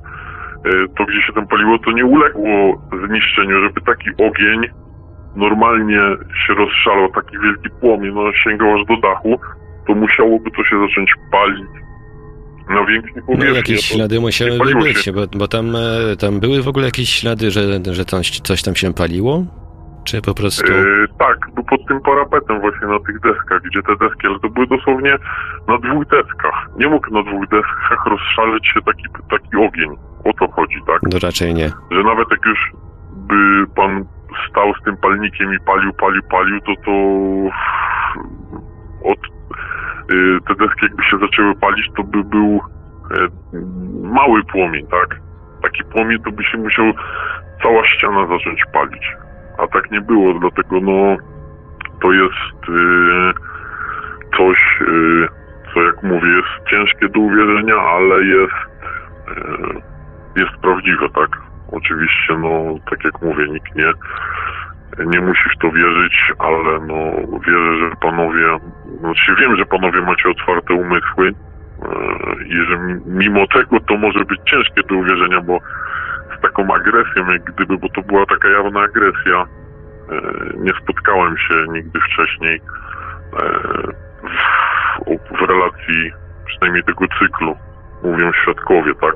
e, to gdzie się tam paliło, to nie uległo zniszczeniu, żeby taki ogień normalnie się rozszalał, taki wielki płomień, no sięgał aż do dachu, to musiałoby to się zacząć palić No, powierzchni. jakieś to ślady musiały być, się. bo, bo tam, e, tam były w ogóle jakieś ślady, że, że coś, coś tam się paliło? Czy po prostu... E, tak, był pod tym parapetem właśnie na tych deskach, gdzie te deski, ale to były dosłownie na dwóch deskach. Nie mógł na dwóch deskach rozszaleć się taki, taki ogień. O to chodzi, tak? No raczej nie. Że nawet jak już by pan stał z tym palnikiem i palił, palił, palił, to to od te deski jakby się zaczęły palić, to by był e, mały płomień, tak? Taki płomień to by się musiał cała ściana zacząć palić. A tak nie było, dlatego no to jest y, coś, y, co jak mówię, jest ciężkie do uwierzenia, ale jest y, jest prawdziwe, tak? Oczywiście, no, tak jak mówię, nikt nie, nie musi w to wierzyć, ale no, wierzę, że panowie, znaczy wiem, że panowie macie otwarte umysły e, i że mi- mimo tego to może być ciężkie do uwierzenia, bo z taką agresją, jak gdyby, bo to była taka jawna agresja, e, nie spotkałem się nigdy wcześniej e, w, relacji przynajmniej tego cyklu, mówią świadkowie, tak?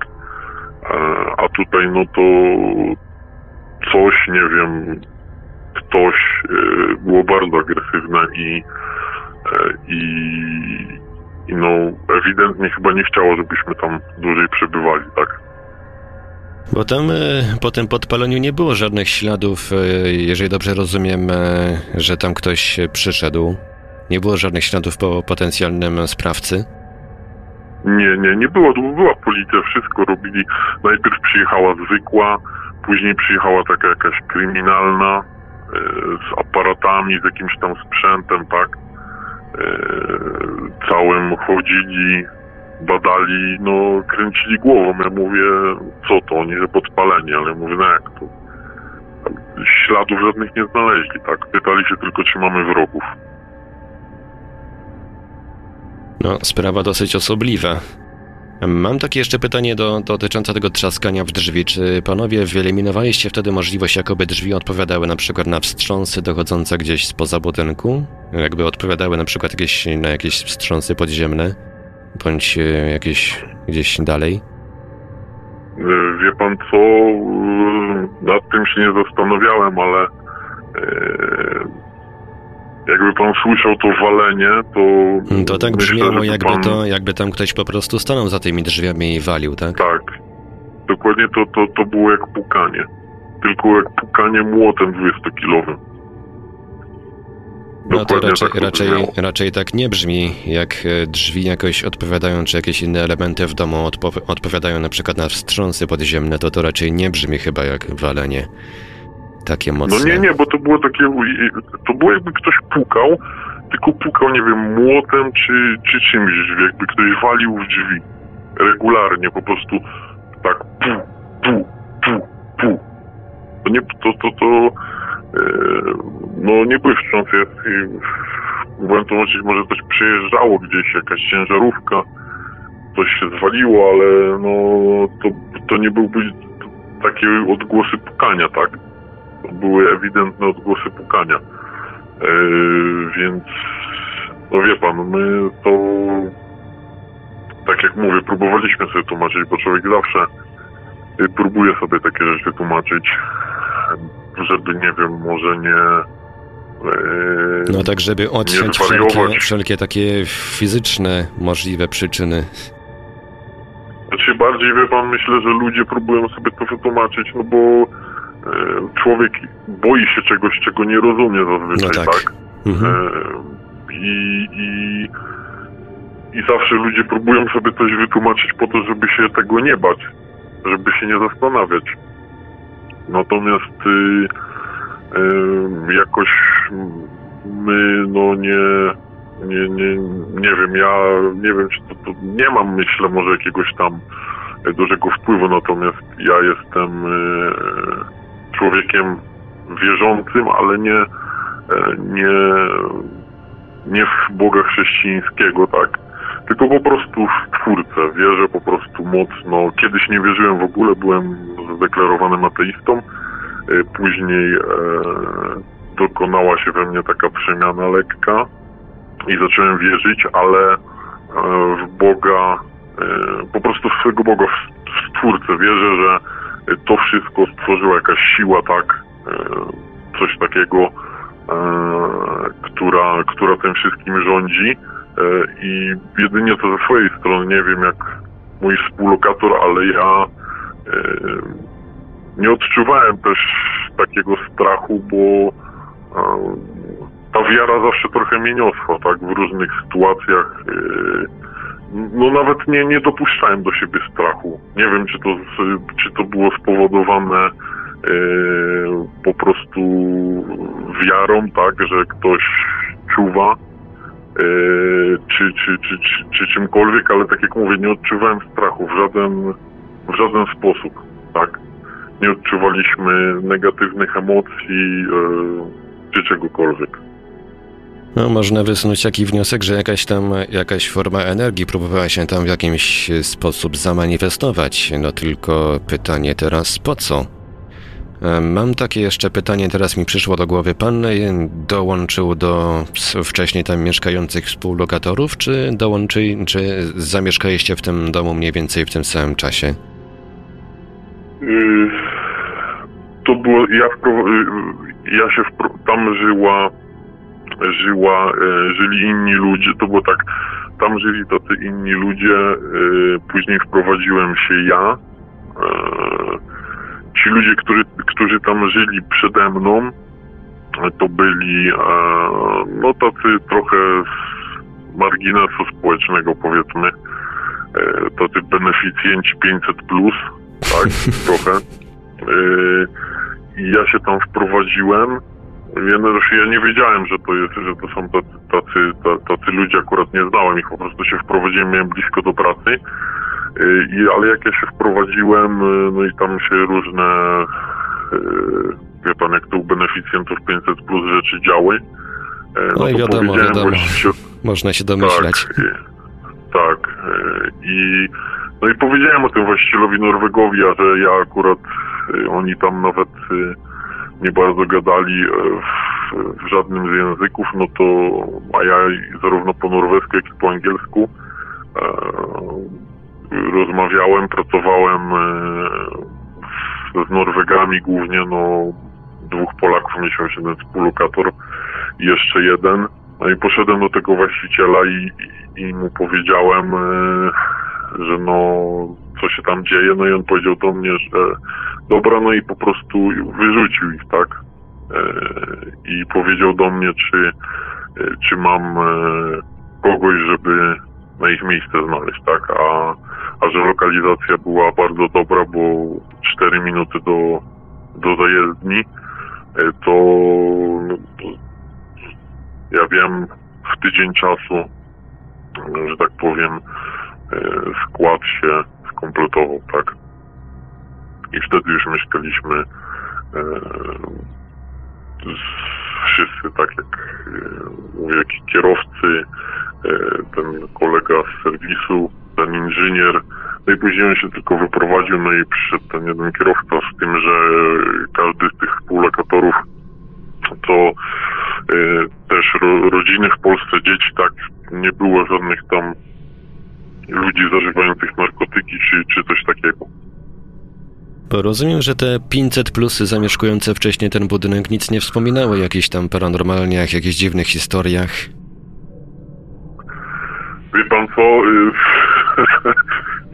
A tutaj no to coś, nie wiem, ktoś było bardzo agresywne i, i, i no ewidentnie chyba nie chciało, żebyśmy tam dłużej przebywali, tak? Bo tam e, po tym podpaleniu nie było żadnych śladów, e, jeżeli dobrze rozumiem, e, że tam ktoś e, przyszedł. Nie było żadnych śladów po potencjalnym sprawcy. Nie, nie, nie było, była policja, wszystko robili. Najpierw przyjechała zwykła, później przyjechała taka jakaś kryminalna, e, z aparatami, z jakimś tam sprzętem, tak? E, całym chodzili, badali, no kręcili głową. Ja mówię, co to, oni, że podpaleni, ale mówię, no jak to? Śladów żadnych nie znaleźli, tak? Pytali się tylko, czy mamy wrogów. No, sprawa dosyć osobliwa. Mam takie jeszcze pytanie do, dotyczące tego trzaskania w drzwi. Czy panowie wyeliminowaliście wtedy możliwość, jakoby drzwi odpowiadały na przykład na wstrząsy dochodzące gdzieś spoza budynku? Jakby odpowiadały na przykład jakieś, na jakieś wstrząsy podziemne? Bądź e, jakieś gdzieś dalej? E, Wie pan co, e, nad tym się nie zastanawiałem, ale jakby pan słyszał to walenie, to... To tak myślę, brzmiało, jakby, pan- to, jakby tam ktoś po prostu stanął za tymi drzwiami i walił, tak? Tak. Dokładnie to, to, to było jak pukanie. Tylko jak pukanie młotem 20-kilowym. No to raczej, tak raczej, raczej tak nie brzmi, jak e, drzwi jakoś odpowiadają, czy jakieś inne elementy w domu odpo- odpowiadają na przykład na wstrząsy podziemne, to to raczej nie brzmi chyba jak walenie takie mocne. No nie, nie, bo to było takie... To było jakby ktoś pukał, tylko pukał, nie wiem, młotem czy, czy czymś. Jakby ktoś walił w drzwi. Regularnie, po prostu tak pu, pu, pu, pu. To nie, to, to, to e, no nie były wstrząsy. Ja- Byłem to może coś przejeżdżało gdzieś, jakaś ciężarówka, coś się zwaliło, ale no to, to nie byłby takie odgłosy pukania, tak? Były ewidentne odgłosy pukania. E, więc no wie pan, my to tak jak mówię, próbowaliśmy sobie tłumaczyć, bo człowiek zawsze próbuje sobie takie rzeczy tłumaczyć, żeby nie wiem, może nie e, No tak, żeby odciąć nie wszelkie, wszelkie takie fizyczne możliwe przyczyny. Znaczy bardziej wie pan, myślę, że ludzie próbują sobie to wytłumaczyć, no bo człowiek boi się czegoś, czego nie rozumie zazwyczaj, No tak. tak? Mhm. E, I, i, I zawsze ludzie próbują sobie coś wytłumaczyć po to, żeby się tego nie bać, żeby się nie zastanawiać. Natomiast y, y, jakoś my, no nie, nie, nie, nie wiem, ja nie wiem, czy to, to nie mam, myślę, może jakiegoś tam dużego wpływu, natomiast ja jestem y, człowiekiem wierzącym, ale nie, e, nie, nie w Boga chrześcijańskiego, tak? Tylko po prostu w Twórcę. Wierzę po prostu mocno. Kiedyś nie wierzyłem w ogóle, byłem zdeklarowanym ateistą. E, Później e, dokonała się we mnie taka przemiana lekka i zacząłem wierzyć, ale e, w Boga po prostu w swego Boga, w, Stwórcę. Wierzę, że to wszystko stworzyła jakaś siła, tak? E, coś takiego, e, która, która tym wszystkim rządzi. E, I jedynie to ze swojej strony, nie wiem jak mój współlokator, ale ja nie odczuwałem też takiego strachu, bo ta wiara zawsze trochę mnie niosła, tak, w różnych sytuacjach. No nawet nie, nie dopuszczałem do siebie strachu. Nie wiem, czy to, czy to było spowodowane po prostu wiarą, tak, że ktoś czuwa, czy, czy, czy, czy, czy czymkolwiek, ale tak jak mówię, nie odczuwałem strachu w żaden, w żaden sposób, tak. Nie odczuwaliśmy negatywnych emocji, czy czegokolwiek. No, można wysnuć taki wniosek, że jakaś tam, jakaś forma energii próbowała się tam w jakimś sposób zamanifestować. No tylko pytanie teraz, po co? Mam takie jeszcze pytanie, teraz mi przyszło do głowy. Pan dołączył do wcześniej tam mieszkających współlokatorów, czy dołączy, czy zamieszkaliście w tym domu mniej więcej w tym samym czasie? Y, to było, ja, y, ja się, tam żyła żyła, e, żyli inni ludzie, to było tak, tam żyli tacy inni ludzie, e, później wprowadziłem się ja. E, ci ludzie, którzy, którzy tam żyli przede mną, to byli no tacy trochę z marginesu społecznego powiedzmy, tacy beneficjenci 500 plus, tak, trochę. I ja się tam wprowadziłem ja, no, ja nie wiedziałem, że to jest, że to są tacy, tacy, tacy ludzie, akurat nie znałem ich, po prostu się wprowadziłem, miałem blisko do pracy. Y, I, ale jak ja się wprowadziłem, y, no i tam się różne, y, wie pan, jak to u beneficjentów 500 plus rzeczy działy. No, no i wiadomo, wiadomo. Można się domyślać. Tak, tak. I, no i powiedziałem o tym właścicielowi Norwegowi, a że ja akurat, oni tam nawet nie bardzo gadali e, w, w, żadnym z języków, no to, a ja zarówno po norwesku, jak i po angielsku e, rozmawiałem, pracowałem e, z Norwegami głównie, no dwóch Polaków, mieliśmy jeden współlokator i jeszcze jeden. No i poszedłem do tego właściciela i, i, mu powiedziałem, że no co się tam dzieje, no i on powiedział do mnie, że dobra, no i po prostu wyrzucił ich, tak? E, I powiedział do mnie, czy, e, czy mam e, kogoś, żeby na ich miejsce znaleźć, tak? A, a że lokalizacja była bardzo dobra, bo 4 minuty do, do zajezdni, no, to ja wiem w tydzień czasu, że tak powiem, skład się skompletował, tak? I wtedy już mieszkaliśmy e, wszyscy, tak jak e, jak kierowcy, e, ten kolega z serwisu, ten inżynier, no i później on się tylko wyprowadził, no i przyszedł ten jeden kierowca z tym, że każdy z tych współlokatorów to e, też ro, rodziny w Polsce, dzieci, tak, nie było żadnych tam ludzi zażywających narkotyki czy, czy coś takiego. Rozumiem, że te 500 plusy zamieszkujące wcześniej ten budynek nic nie wspominały o jakichś tam paranormalniach, jakichś dziwnych historiach. Wie pan co? Y,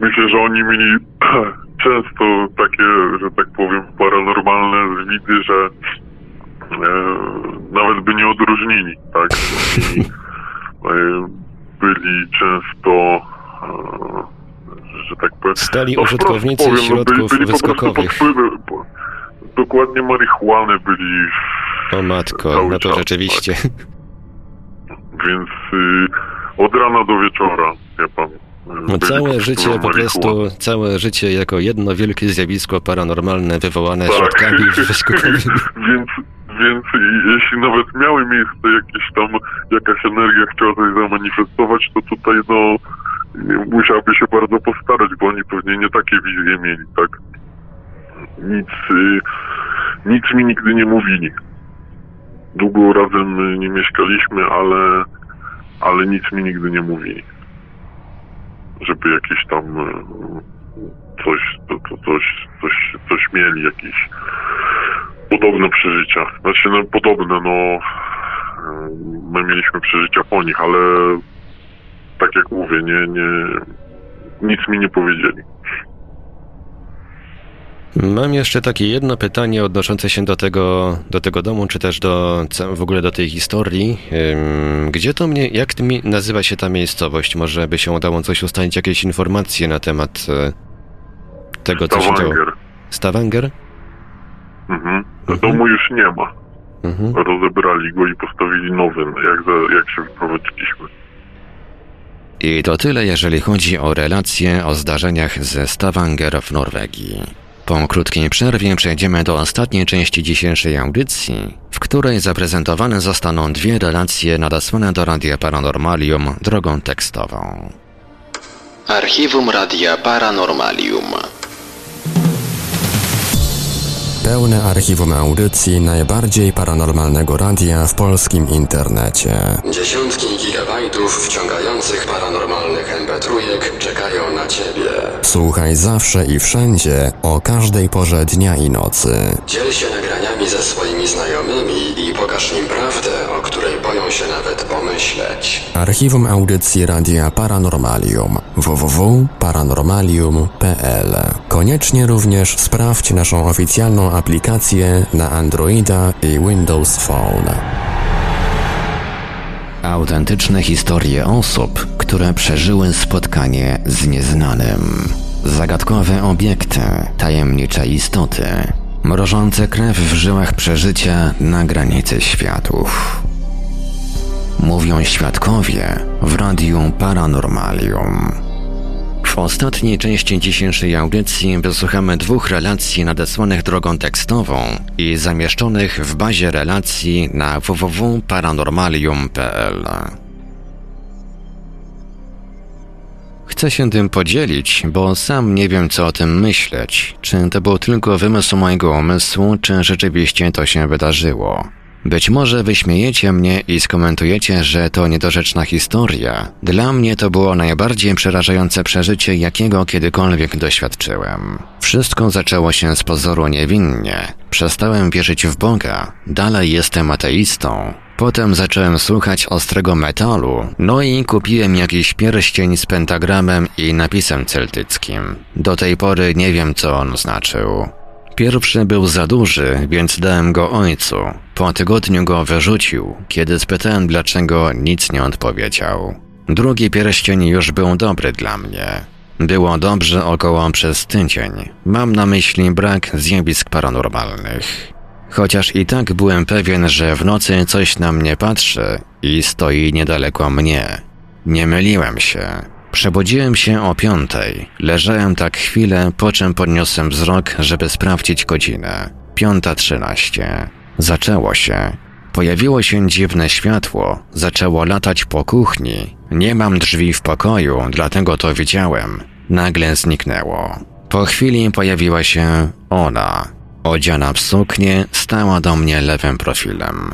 myślę, że oni mieli często takie, że tak powiem, paranormalne zwidy, że e, nawet by nie odróżnili, tak? E, byli często że tak powiem. Stali no, użytkownicy powiem, środków no, byli, byli wyskokowych. Wpływem, dokładnie marihuany byli. O matko, no to czas, rzeczywiście. Tak. Więc y, od rana do wieczora, wie pan. No całe życie po prostu, całe życie jako jedno wielkie zjawisko paranormalne wywołane tak. środkami wyskokowymi. więc, więc jeśli nawet miały miejsce jakieś tam, jakaś energia chciała coś zamanifestować, to tutaj no musiałby się bardzo postarać, bo oni pewnie nie takie wizje mieli, tak? Nic, y, nic mi nigdy nie mówili. Długo razem nie mieszkaliśmy, ale, ale nic mi nigdy nie mówili. żeby jakieś tam e, coś, to, to, coś, coś, coś mieli, jakieś podobne przeżycia. Znaczy, no podobne, no my mieliśmy przeżycia po nich, ale tak jak mówię, nie, nie, nic mi nie powiedzieli. Mam jeszcze takie jedno pytanie odnoszące się do tego, do tego domu, czy też do w ogóle do tej historii. Gdzie to mnie, jak nazywa się ta miejscowość? Może by się udało coś ustalić, jakieś informacje na temat e, tego, co się działo. Stavanger. Stavanger? Mhm. Domu już nie ma. Mhm. Rozebrali go i postawili nowy, jak, za, jak się wyprowadziliśmy. I to tyle, jeżeli chodzi o relacje o zdarzeniach ze Stavanger w Norwegii. Po krótkiej przerwie przejdziemy do ostatniej części dzisiejszej audycji, w której zaprezentowane zostaną dwie relacje nadesłane do Radia Paranormalium drogą tekstową. Archiwum Radia Paranormalium. Pełne archiwum audycji najbardziej paranormalnego radia w polskim internecie. Dziesiątki gigabajtów wciągających paranormalnych mp3 czekają na Ciebie. Słuchaj zawsze i wszędzie, o każdej porze dnia i nocy. Dziel się nagraniami ze swoimi znajomymi i pokaż im prawdę, się nawet pomyśleć. Archiwum audycji Radia Paranormalium www.paranormalium.pl Koniecznie również sprawdź naszą oficjalną aplikację na Androida i Windows Phone. Autentyczne historie osób, które przeżyły spotkanie z nieznanym. Zagadkowe obiekty, tajemnicze istoty, mrożące krew w żyłach przeżycia na granicy światów. Mówią świadkowie w Radiu Paranormalium. W ostatniej części dzisiejszej audycji wysłuchamy dwóch relacji nadesłanych drogą tekstową i zamieszczonych w bazie relacji na www.paranormalium.pl. Chcę się tym podzielić, bo sam nie wiem co o tym myśleć. Czy to był tylko wymysł mojego umysłu, czy rzeczywiście to się wydarzyło. Być może wyśmiejecie mnie i skomentujecie, że to niedorzeczna historia. Dla mnie to było najbardziej przerażające przeżycie, jakiego kiedykolwiek doświadczyłem. Wszystko zaczęło się z pozoru niewinnie. Przestałem wierzyć w Boga. Dalej jestem ateistą. Potem zacząłem słuchać ostrego metalu, no i kupiłem jakiś pierścień z pentagramem i napisem celtyckim. Do tej pory nie wiem, co on znaczył. Pierwszy był za duży, więc dałem go ojcu. Po tygodniu go wyrzucił. Kiedy spytałem dlaczego, nic nie odpowiedział. Drugi pierścień już był dobry dla mnie. Było dobrze około przez tydzień. Mam na myśli brak zjawisk paranormalnych. Chociaż i tak byłem pewien, że w nocy coś na mnie patrzy i stoi niedaleko mnie. Nie myliłem się. Przebudziłem się o piątej. Leżałem tak chwilę, po czym podniosłem wzrok, żeby sprawdzić godzinę. Piąta trzynaście. Zaczęło się. Pojawiło się dziwne światło. Zaczęło latać po kuchni. Nie mam drzwi w pokoju, dlatego to widziałem. Nagle zniknęło. Po chwili pojawiła się ona. Odziana w suknię, stała do mnie lewym profilem.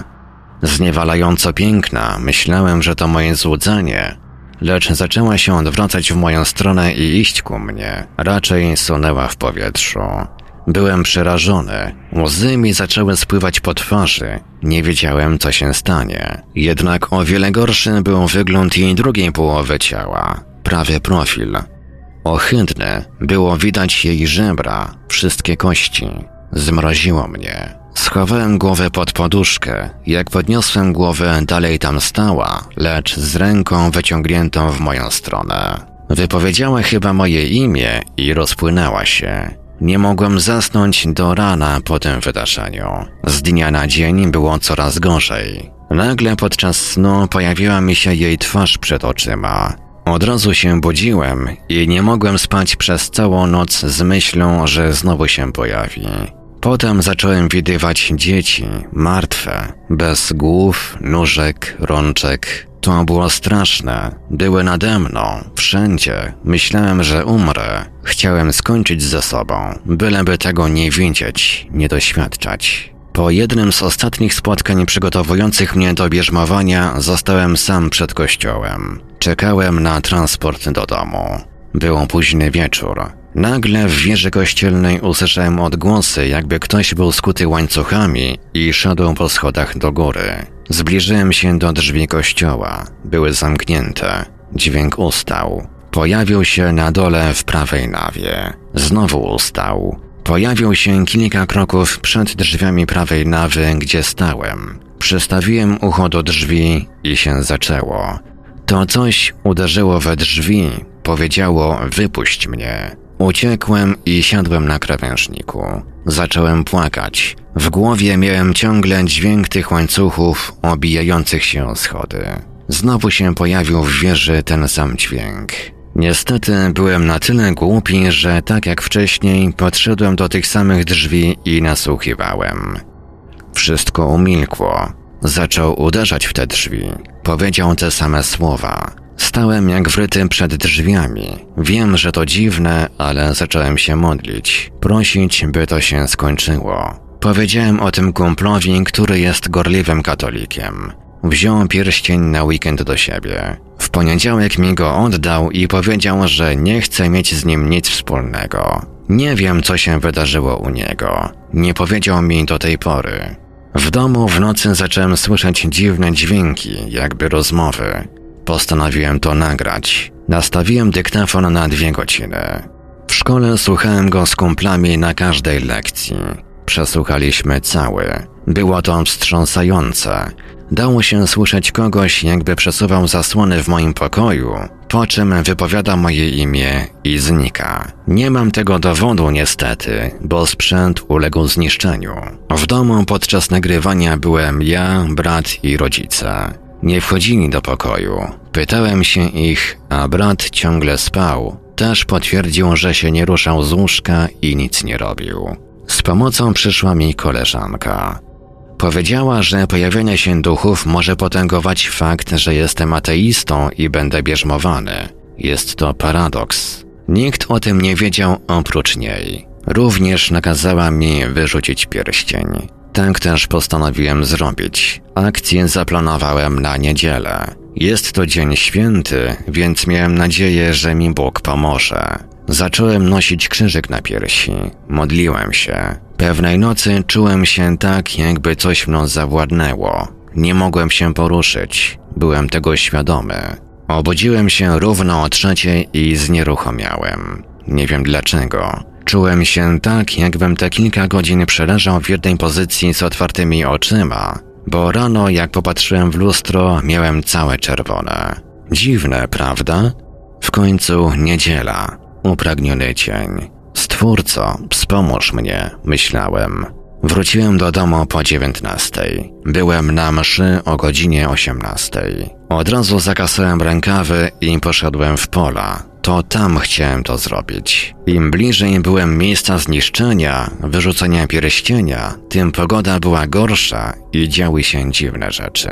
Zniewalająco piękna, myślałem, że to moje złudzenie, lecz zaczęła się odwracać w moją stronę i iść ku mnie. Raczej sunęła w powietrzu. Byłem przerażony. Łzy mi zaczęły spływać po twarzy. Nie wiedziałem, co się stanie. Jednak o wiele gorszy był wygląd jej drugiej połowy ciała. Prawy profil. Ohydny. Było widać jej żebra, wszystkie kości. Zmroziło mnie. Schowałem głowę pod poduszkę. Jak podniosłem głowę, dalej tam stała, lecz z ręką wyciągniętą w moją stronę. Wypowiedziała chyba moje imię i rozpłynęła się. Nie mogłem zasnąć do rana po tym wydarzeniu. Z dnia na dzień było coraz gorzej. Nagle podczas snu pojawiła mi się jej twarz przed oczyma. Od razu się budziłem i nie mogłem spać przez całą noc z myślą, że znowu się pojawi. Potem zacząłem widywać dzieci, martwe, bez głów, nóżek, rączek. To było straszne. Były nade mną, wszędzie. Myślałem, że umrę. Chciałem skończyć ze sobą, byleby tego nie widzieć, nie doświadczać. Po jednym z ostatnich spotkań przygotowujących mnie do bierzmowania zostałem sam przed kościołem. Czekałem na transport do domu. Był późny wieczór. Nagle w wieży kościelnej usłyszałem odgłosy, jakby ktoś był skuty łańcuchami i szedł po schodach do góry. Zbliżyłem się do drzwi kościoła. Były zamknięte. Dźwięk ustał. Pojawił się na dole w prawej nawie. Znowu ustał. Pojawił się kilka kroków przed drzwiami prawej nawy, gdzie stałem. Przystawiłem ucho do drzwi i się zaczęło. To coś uderzyło we drzwi, powiedziało: Wypuść mnie. Uciekłem i siadłem na krawężniku. Zacząłem płakać. W głowie miałem ciągle dźwięk tych łańcuchów obijających się o schody. Znowu się pojawił w wieży ten sam dźwięk. Niestety byłem na tyle głupi, że tak jak wcześniej podszedłem do tych samych drzwi i nasłuchiwałem. Wszystko umilkło. Zaczął uderzać w te drzwi. Powiedział te same słowa. Stałem jak wryty przed drzwiami. Wiem, że to dziwne, ale zacząłem się modlić, prosić, by to się skończyło. Powiedziałem o tym kumplowi, który jest gorliwym katolikiem. Wziął pierścień na weekend do siebie. W poniedziałek mi go oddał i powiedział, że nie chce mieć z nim nic wspólnego. Nie wiem, co się wydarzyło u niego. Nie powiedział mi do tej pory. W domu w nocy zacząłem słyszeć dziwne dźwięki, jakby rozmowy. Postanowiłem to nagrać. Nastawiłem dyktafon na dwie godziny. W szkole słuchałem go z kumplami na każdej lekcji. Przesłuchaliśmy cały. Było to wstrząsające. Dało się słyszeć kogoś, jakby przesuwał zasłony w moim pokoju, po czym wypowiada moje imię i znika. Nie mam tego dowodu niestety, bo sprzęt uległ zniszczeniu. W domu podczas nagrywania byłem ja, brat i rodzice. Nie wchodzili do pokoju. Pytałem się ich, a brat ciągle spał. Też potwierdził, że się nie ruszał z łóżka i nic nie robił. Z pomocą przyszła mi koleżanka. Powiedziała, że pojawienie się duchów może potęgować fakt, że jestem ateistą i będę bierzmowany. Jest to paradoks. Nikt o tym nie wiedział oprócz niej. Również nakazała mi wyrzucić pierścień. Tak też postanowiłem zrobić. Akcję zaplanowałem na niedzielę. Jest to dzień święty, więc miałem nadzieję, że mi Bóg pomoże. Zacząłem nosić krzyżyk na piersi. Modliłem się. Pewnej nocy czułem się tak, jakby coś mną zawładnęło. Nie mogłem się poruszyć. Byłem tego świadomy. Obudziłem się równo o trzeciej i znieruchomiałem. Nie wiem dlaczego. Czułem się tak, jakbym te kilka godzin przeleżał w jednej pozycji z otwartymi oczyma, bo rano, jak popatrzyłem w lustro, miałem całe czerwone. Dziwne, prawda? W końcu niedziela. Upragniony cień. Stwórco, wspomóż mnie, myślałem. Wróciłem do domu po dziewiętnastej. Byłem na mszy o godzinie osiemnastej. Od razu zakasałem rękawy i poszedłem w pola. To tam chciałem to zrobić. Im bliżej byłem miejsca zniszczenia, wyrzucenia pierścienia, tym pogoda była gorsza i działy się dziwne rzeczy.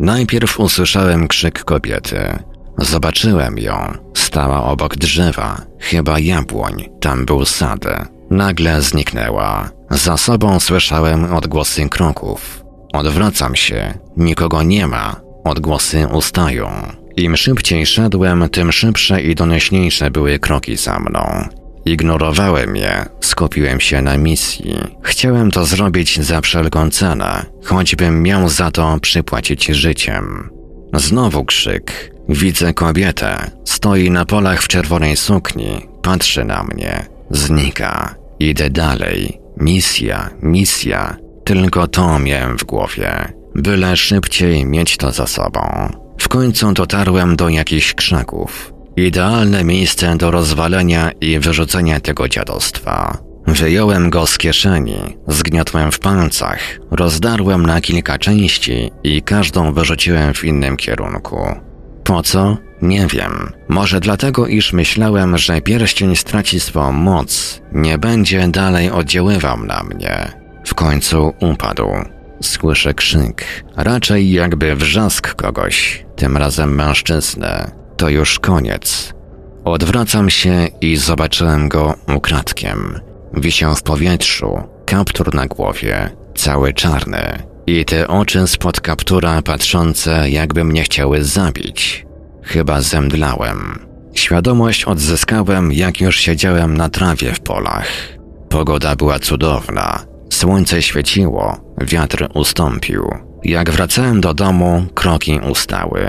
Najpierw usłyszałem krzyk kobiety. Zobaczyłem ją. Stała obok drzewa, chyba jabłoń, tam był sad. Nagle zniknęła. Za sobą słyszałem odgłosy kroków. Odwracam się, nikogo nie ma, odgłosy ustają. Im szybciej szedłem, tym szybsze i donośniejsze były kroki za mną. Ignorowałem je, skupiłem się na misji. Chciałem to zrobić za wszelką cenę, choćbym miał za to przypłacić życiem. Znowu krzyk. Widzę kobietę. Stoi na polach w czerwonej sukni. Patrzy na mnie. Znika. Idę dalej. Misja, misja. Tylko to miałem w głowie. Byle szybciej mieć to za sobą. W końcu dotarłem do jakichś krzaków. Idealne miejsce do rozwalenia i wyrzucenia tego dziadostwa. Wyjąłem go z kieszeni, zgniotłem w palcach, rozdarłem na kilka części i każdą wyrzuciłem w innym kierunku. Po co? Nie wiem. Może dlatego, iż myślałem, że pierścień straci swą moc, nie będzie dalej oddziaływał na mnie. W końcu upadł. Słyszę krzyk, raczej jakby wrzask kogoś, tym razem mężczyzny. To już koniec. Odwracam się i zobaczyłem go ukradkiem. Wisiał w powietrzu, kaptur na głowie, cały czarny. I te oczy spod kaptura patrzące, jakby mnie chciały zabić. Chyba zemdlałem. Świadomość odzyskałem, jak już siedziałem na trawie w polach. Pogoda była cudowna. Słońce świeciło, wiatr ustąpił. Jak wracałem do domu, kroki ustały.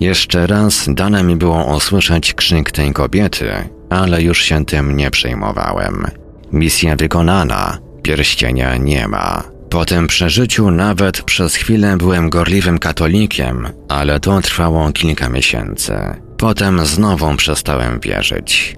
Jeszcze raz dane mi było usłyszeć krzyk tej kobiety, ale już się tym nie przejmowałem. Misja wykonana, pierścienia nie ma. Po tym przeżyciu nawet przez chwilę byłem gorliwym katolikiem, ale to trwało kilka miesięcy. Potem znowu przestałem wierzyć.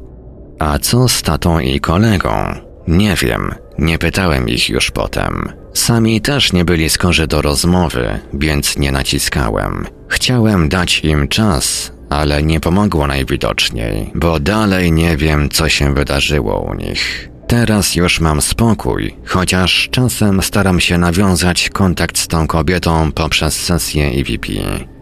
A co z tatą i kolegą? Nie wiem, nie pytałem ich już potem. Sami też nie byli skorzy do rozmowy, więc nie naciskałem. Chciałem dać im czas, ale nie pomogło najwidoczniej, bo dalej nie wiem, co się wydarzyło u nich. Teraz już mam spokój, chociaż czasem staram się nawiązać kontakt z tą kobietą poprzez sesję EVP.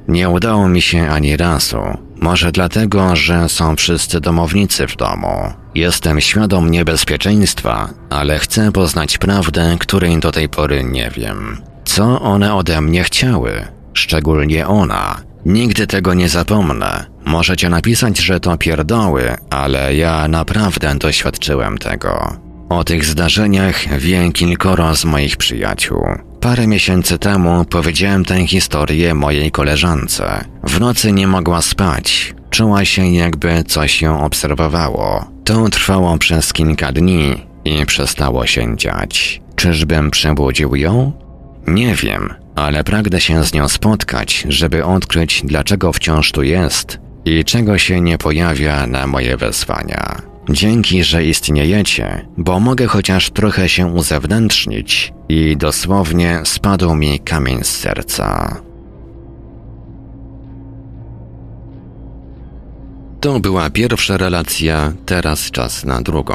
Nie udało mi się ani razu. Może dlatego, że są wszyscy domownicy w domu. Jestem świadom niebezpieczeństwa, ale chcę poznać prawdę, której do tej pory nie wiem. Co one ode mnie chciały? Szczególnie ona. Nigdy tego nie zapomnę. Możecie napisać, że to pierdoły, ale ja naprawdę doświadczyłem tego. O tych zdarzeniach wie kilkoro z moich przyjaciół. Parę miesięcy temu powiedziałem tę historię mojej koleżance. W nocy nie mogła spać. Czuła się jakby coś ją obserwowało. To trwało przez kilka dni i przestało się dziać. Czyżbym przebudził ją? Nie wiem, ale pragnę się z nią spotkać, żeby odkryć, dlaczego wciąż tu jest i czego się nie pojawia na moje wezwania. Dzięki, że istniejecie, bo mogę chociaż trochę się uzewnętrznić i dosłownie spadł mi kamień z serca. To była pierwsza relacja, teraz czas na drugą.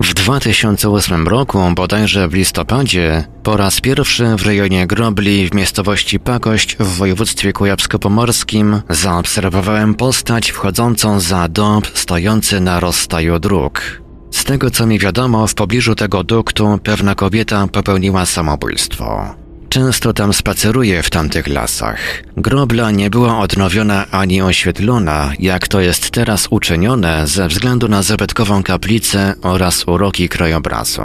W 2008 roku, bodajże w listopadzie, po raz pierwszy w rejonie Grobli w miejscowości Pakość w województwie kujawsko-pomorskim zaobserwowałem postać wchodzącą za dąb stojący na rozstaju dróg. Z tego co mi wiadomo, w pobliżu tego duktu pewna kobieta popełniła samobójstwo. Często tam spaceruję w tamtych lasach. Grobla nie była odnowiona ani oświetlona, jak to jest teraz uczynione ze względu na zabytkową kaplicę oraz uroki krajobrazu.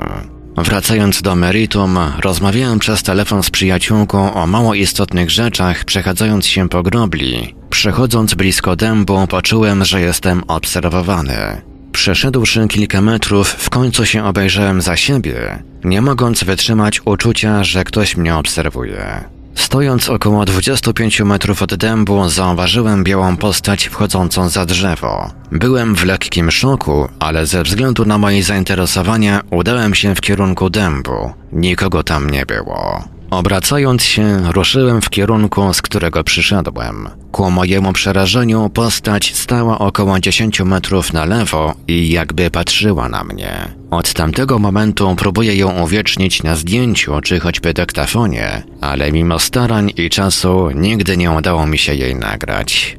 Wracając do meritum, rozmawiałem przez telefon z przyjaciółką o mało istotnych rzeczach, przechadzając się po grobli. Przechodząc blisko dębu, poczułem, że jestem obserwowany. Przeszedłszy kilka metrów, w końcu się obejrzałem za siebie, nie mogąc wytrzymać uczucia, że ktoś mnie obserwuje. Stojąc około 25 metrów od dębu, zauważyłem białą postać wchodzącą za drzewo. Byłem w lekkim szoku, ale ze względu na moje zainteresowania udałem się w kierunku dębu. Nikogo tam nie było. Obracając się, ruszyłem w kierunku, z którego przyszedłem. Ku mojemu przerażeniu postać stała około 10 metrów na lewo i jakby patrzyła na mnie. Od tamtego momentu próbuję ją uwiecznić na zdjęciu czy choćby dyktafonie, ale mimo starań i czasu nigdy nie udało mi się jej nagrać.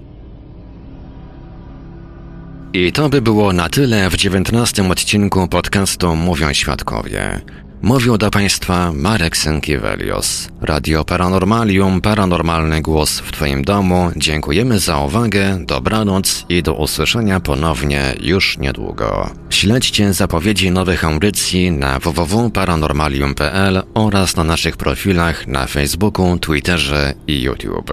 I to by było na tyle w dziewiętnastym odcinku podcastu Mówią Świadkowie. Mówił do Państwa Marek Sękiewelios. Radio Paranormalium, paranormalny głos w Twoim domu. Dziękujemy za uwagę, dobranoc i do usłyszenia ponownie już niedługo. Śledźcie zapowiedzi nowych audycji na www.paranormalium.pl oraz na naszych profilach na Facebooku, Twitterze i YouTube.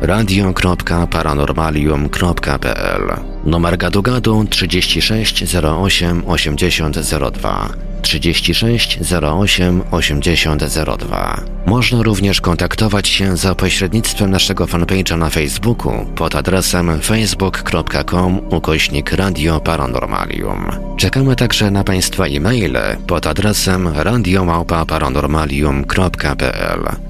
radio.paranormalium.pl Numer gadu gadu 36 08 8002 36 08 8002 Można również kontaktować się za pośrednictwem naszego fanpage'a na Facebooku pod adresem facebook.com ukośnik Radio Paranormalium. Czekamy także na Państwa e-maile pod adresem radiomałpa paranormalium.pl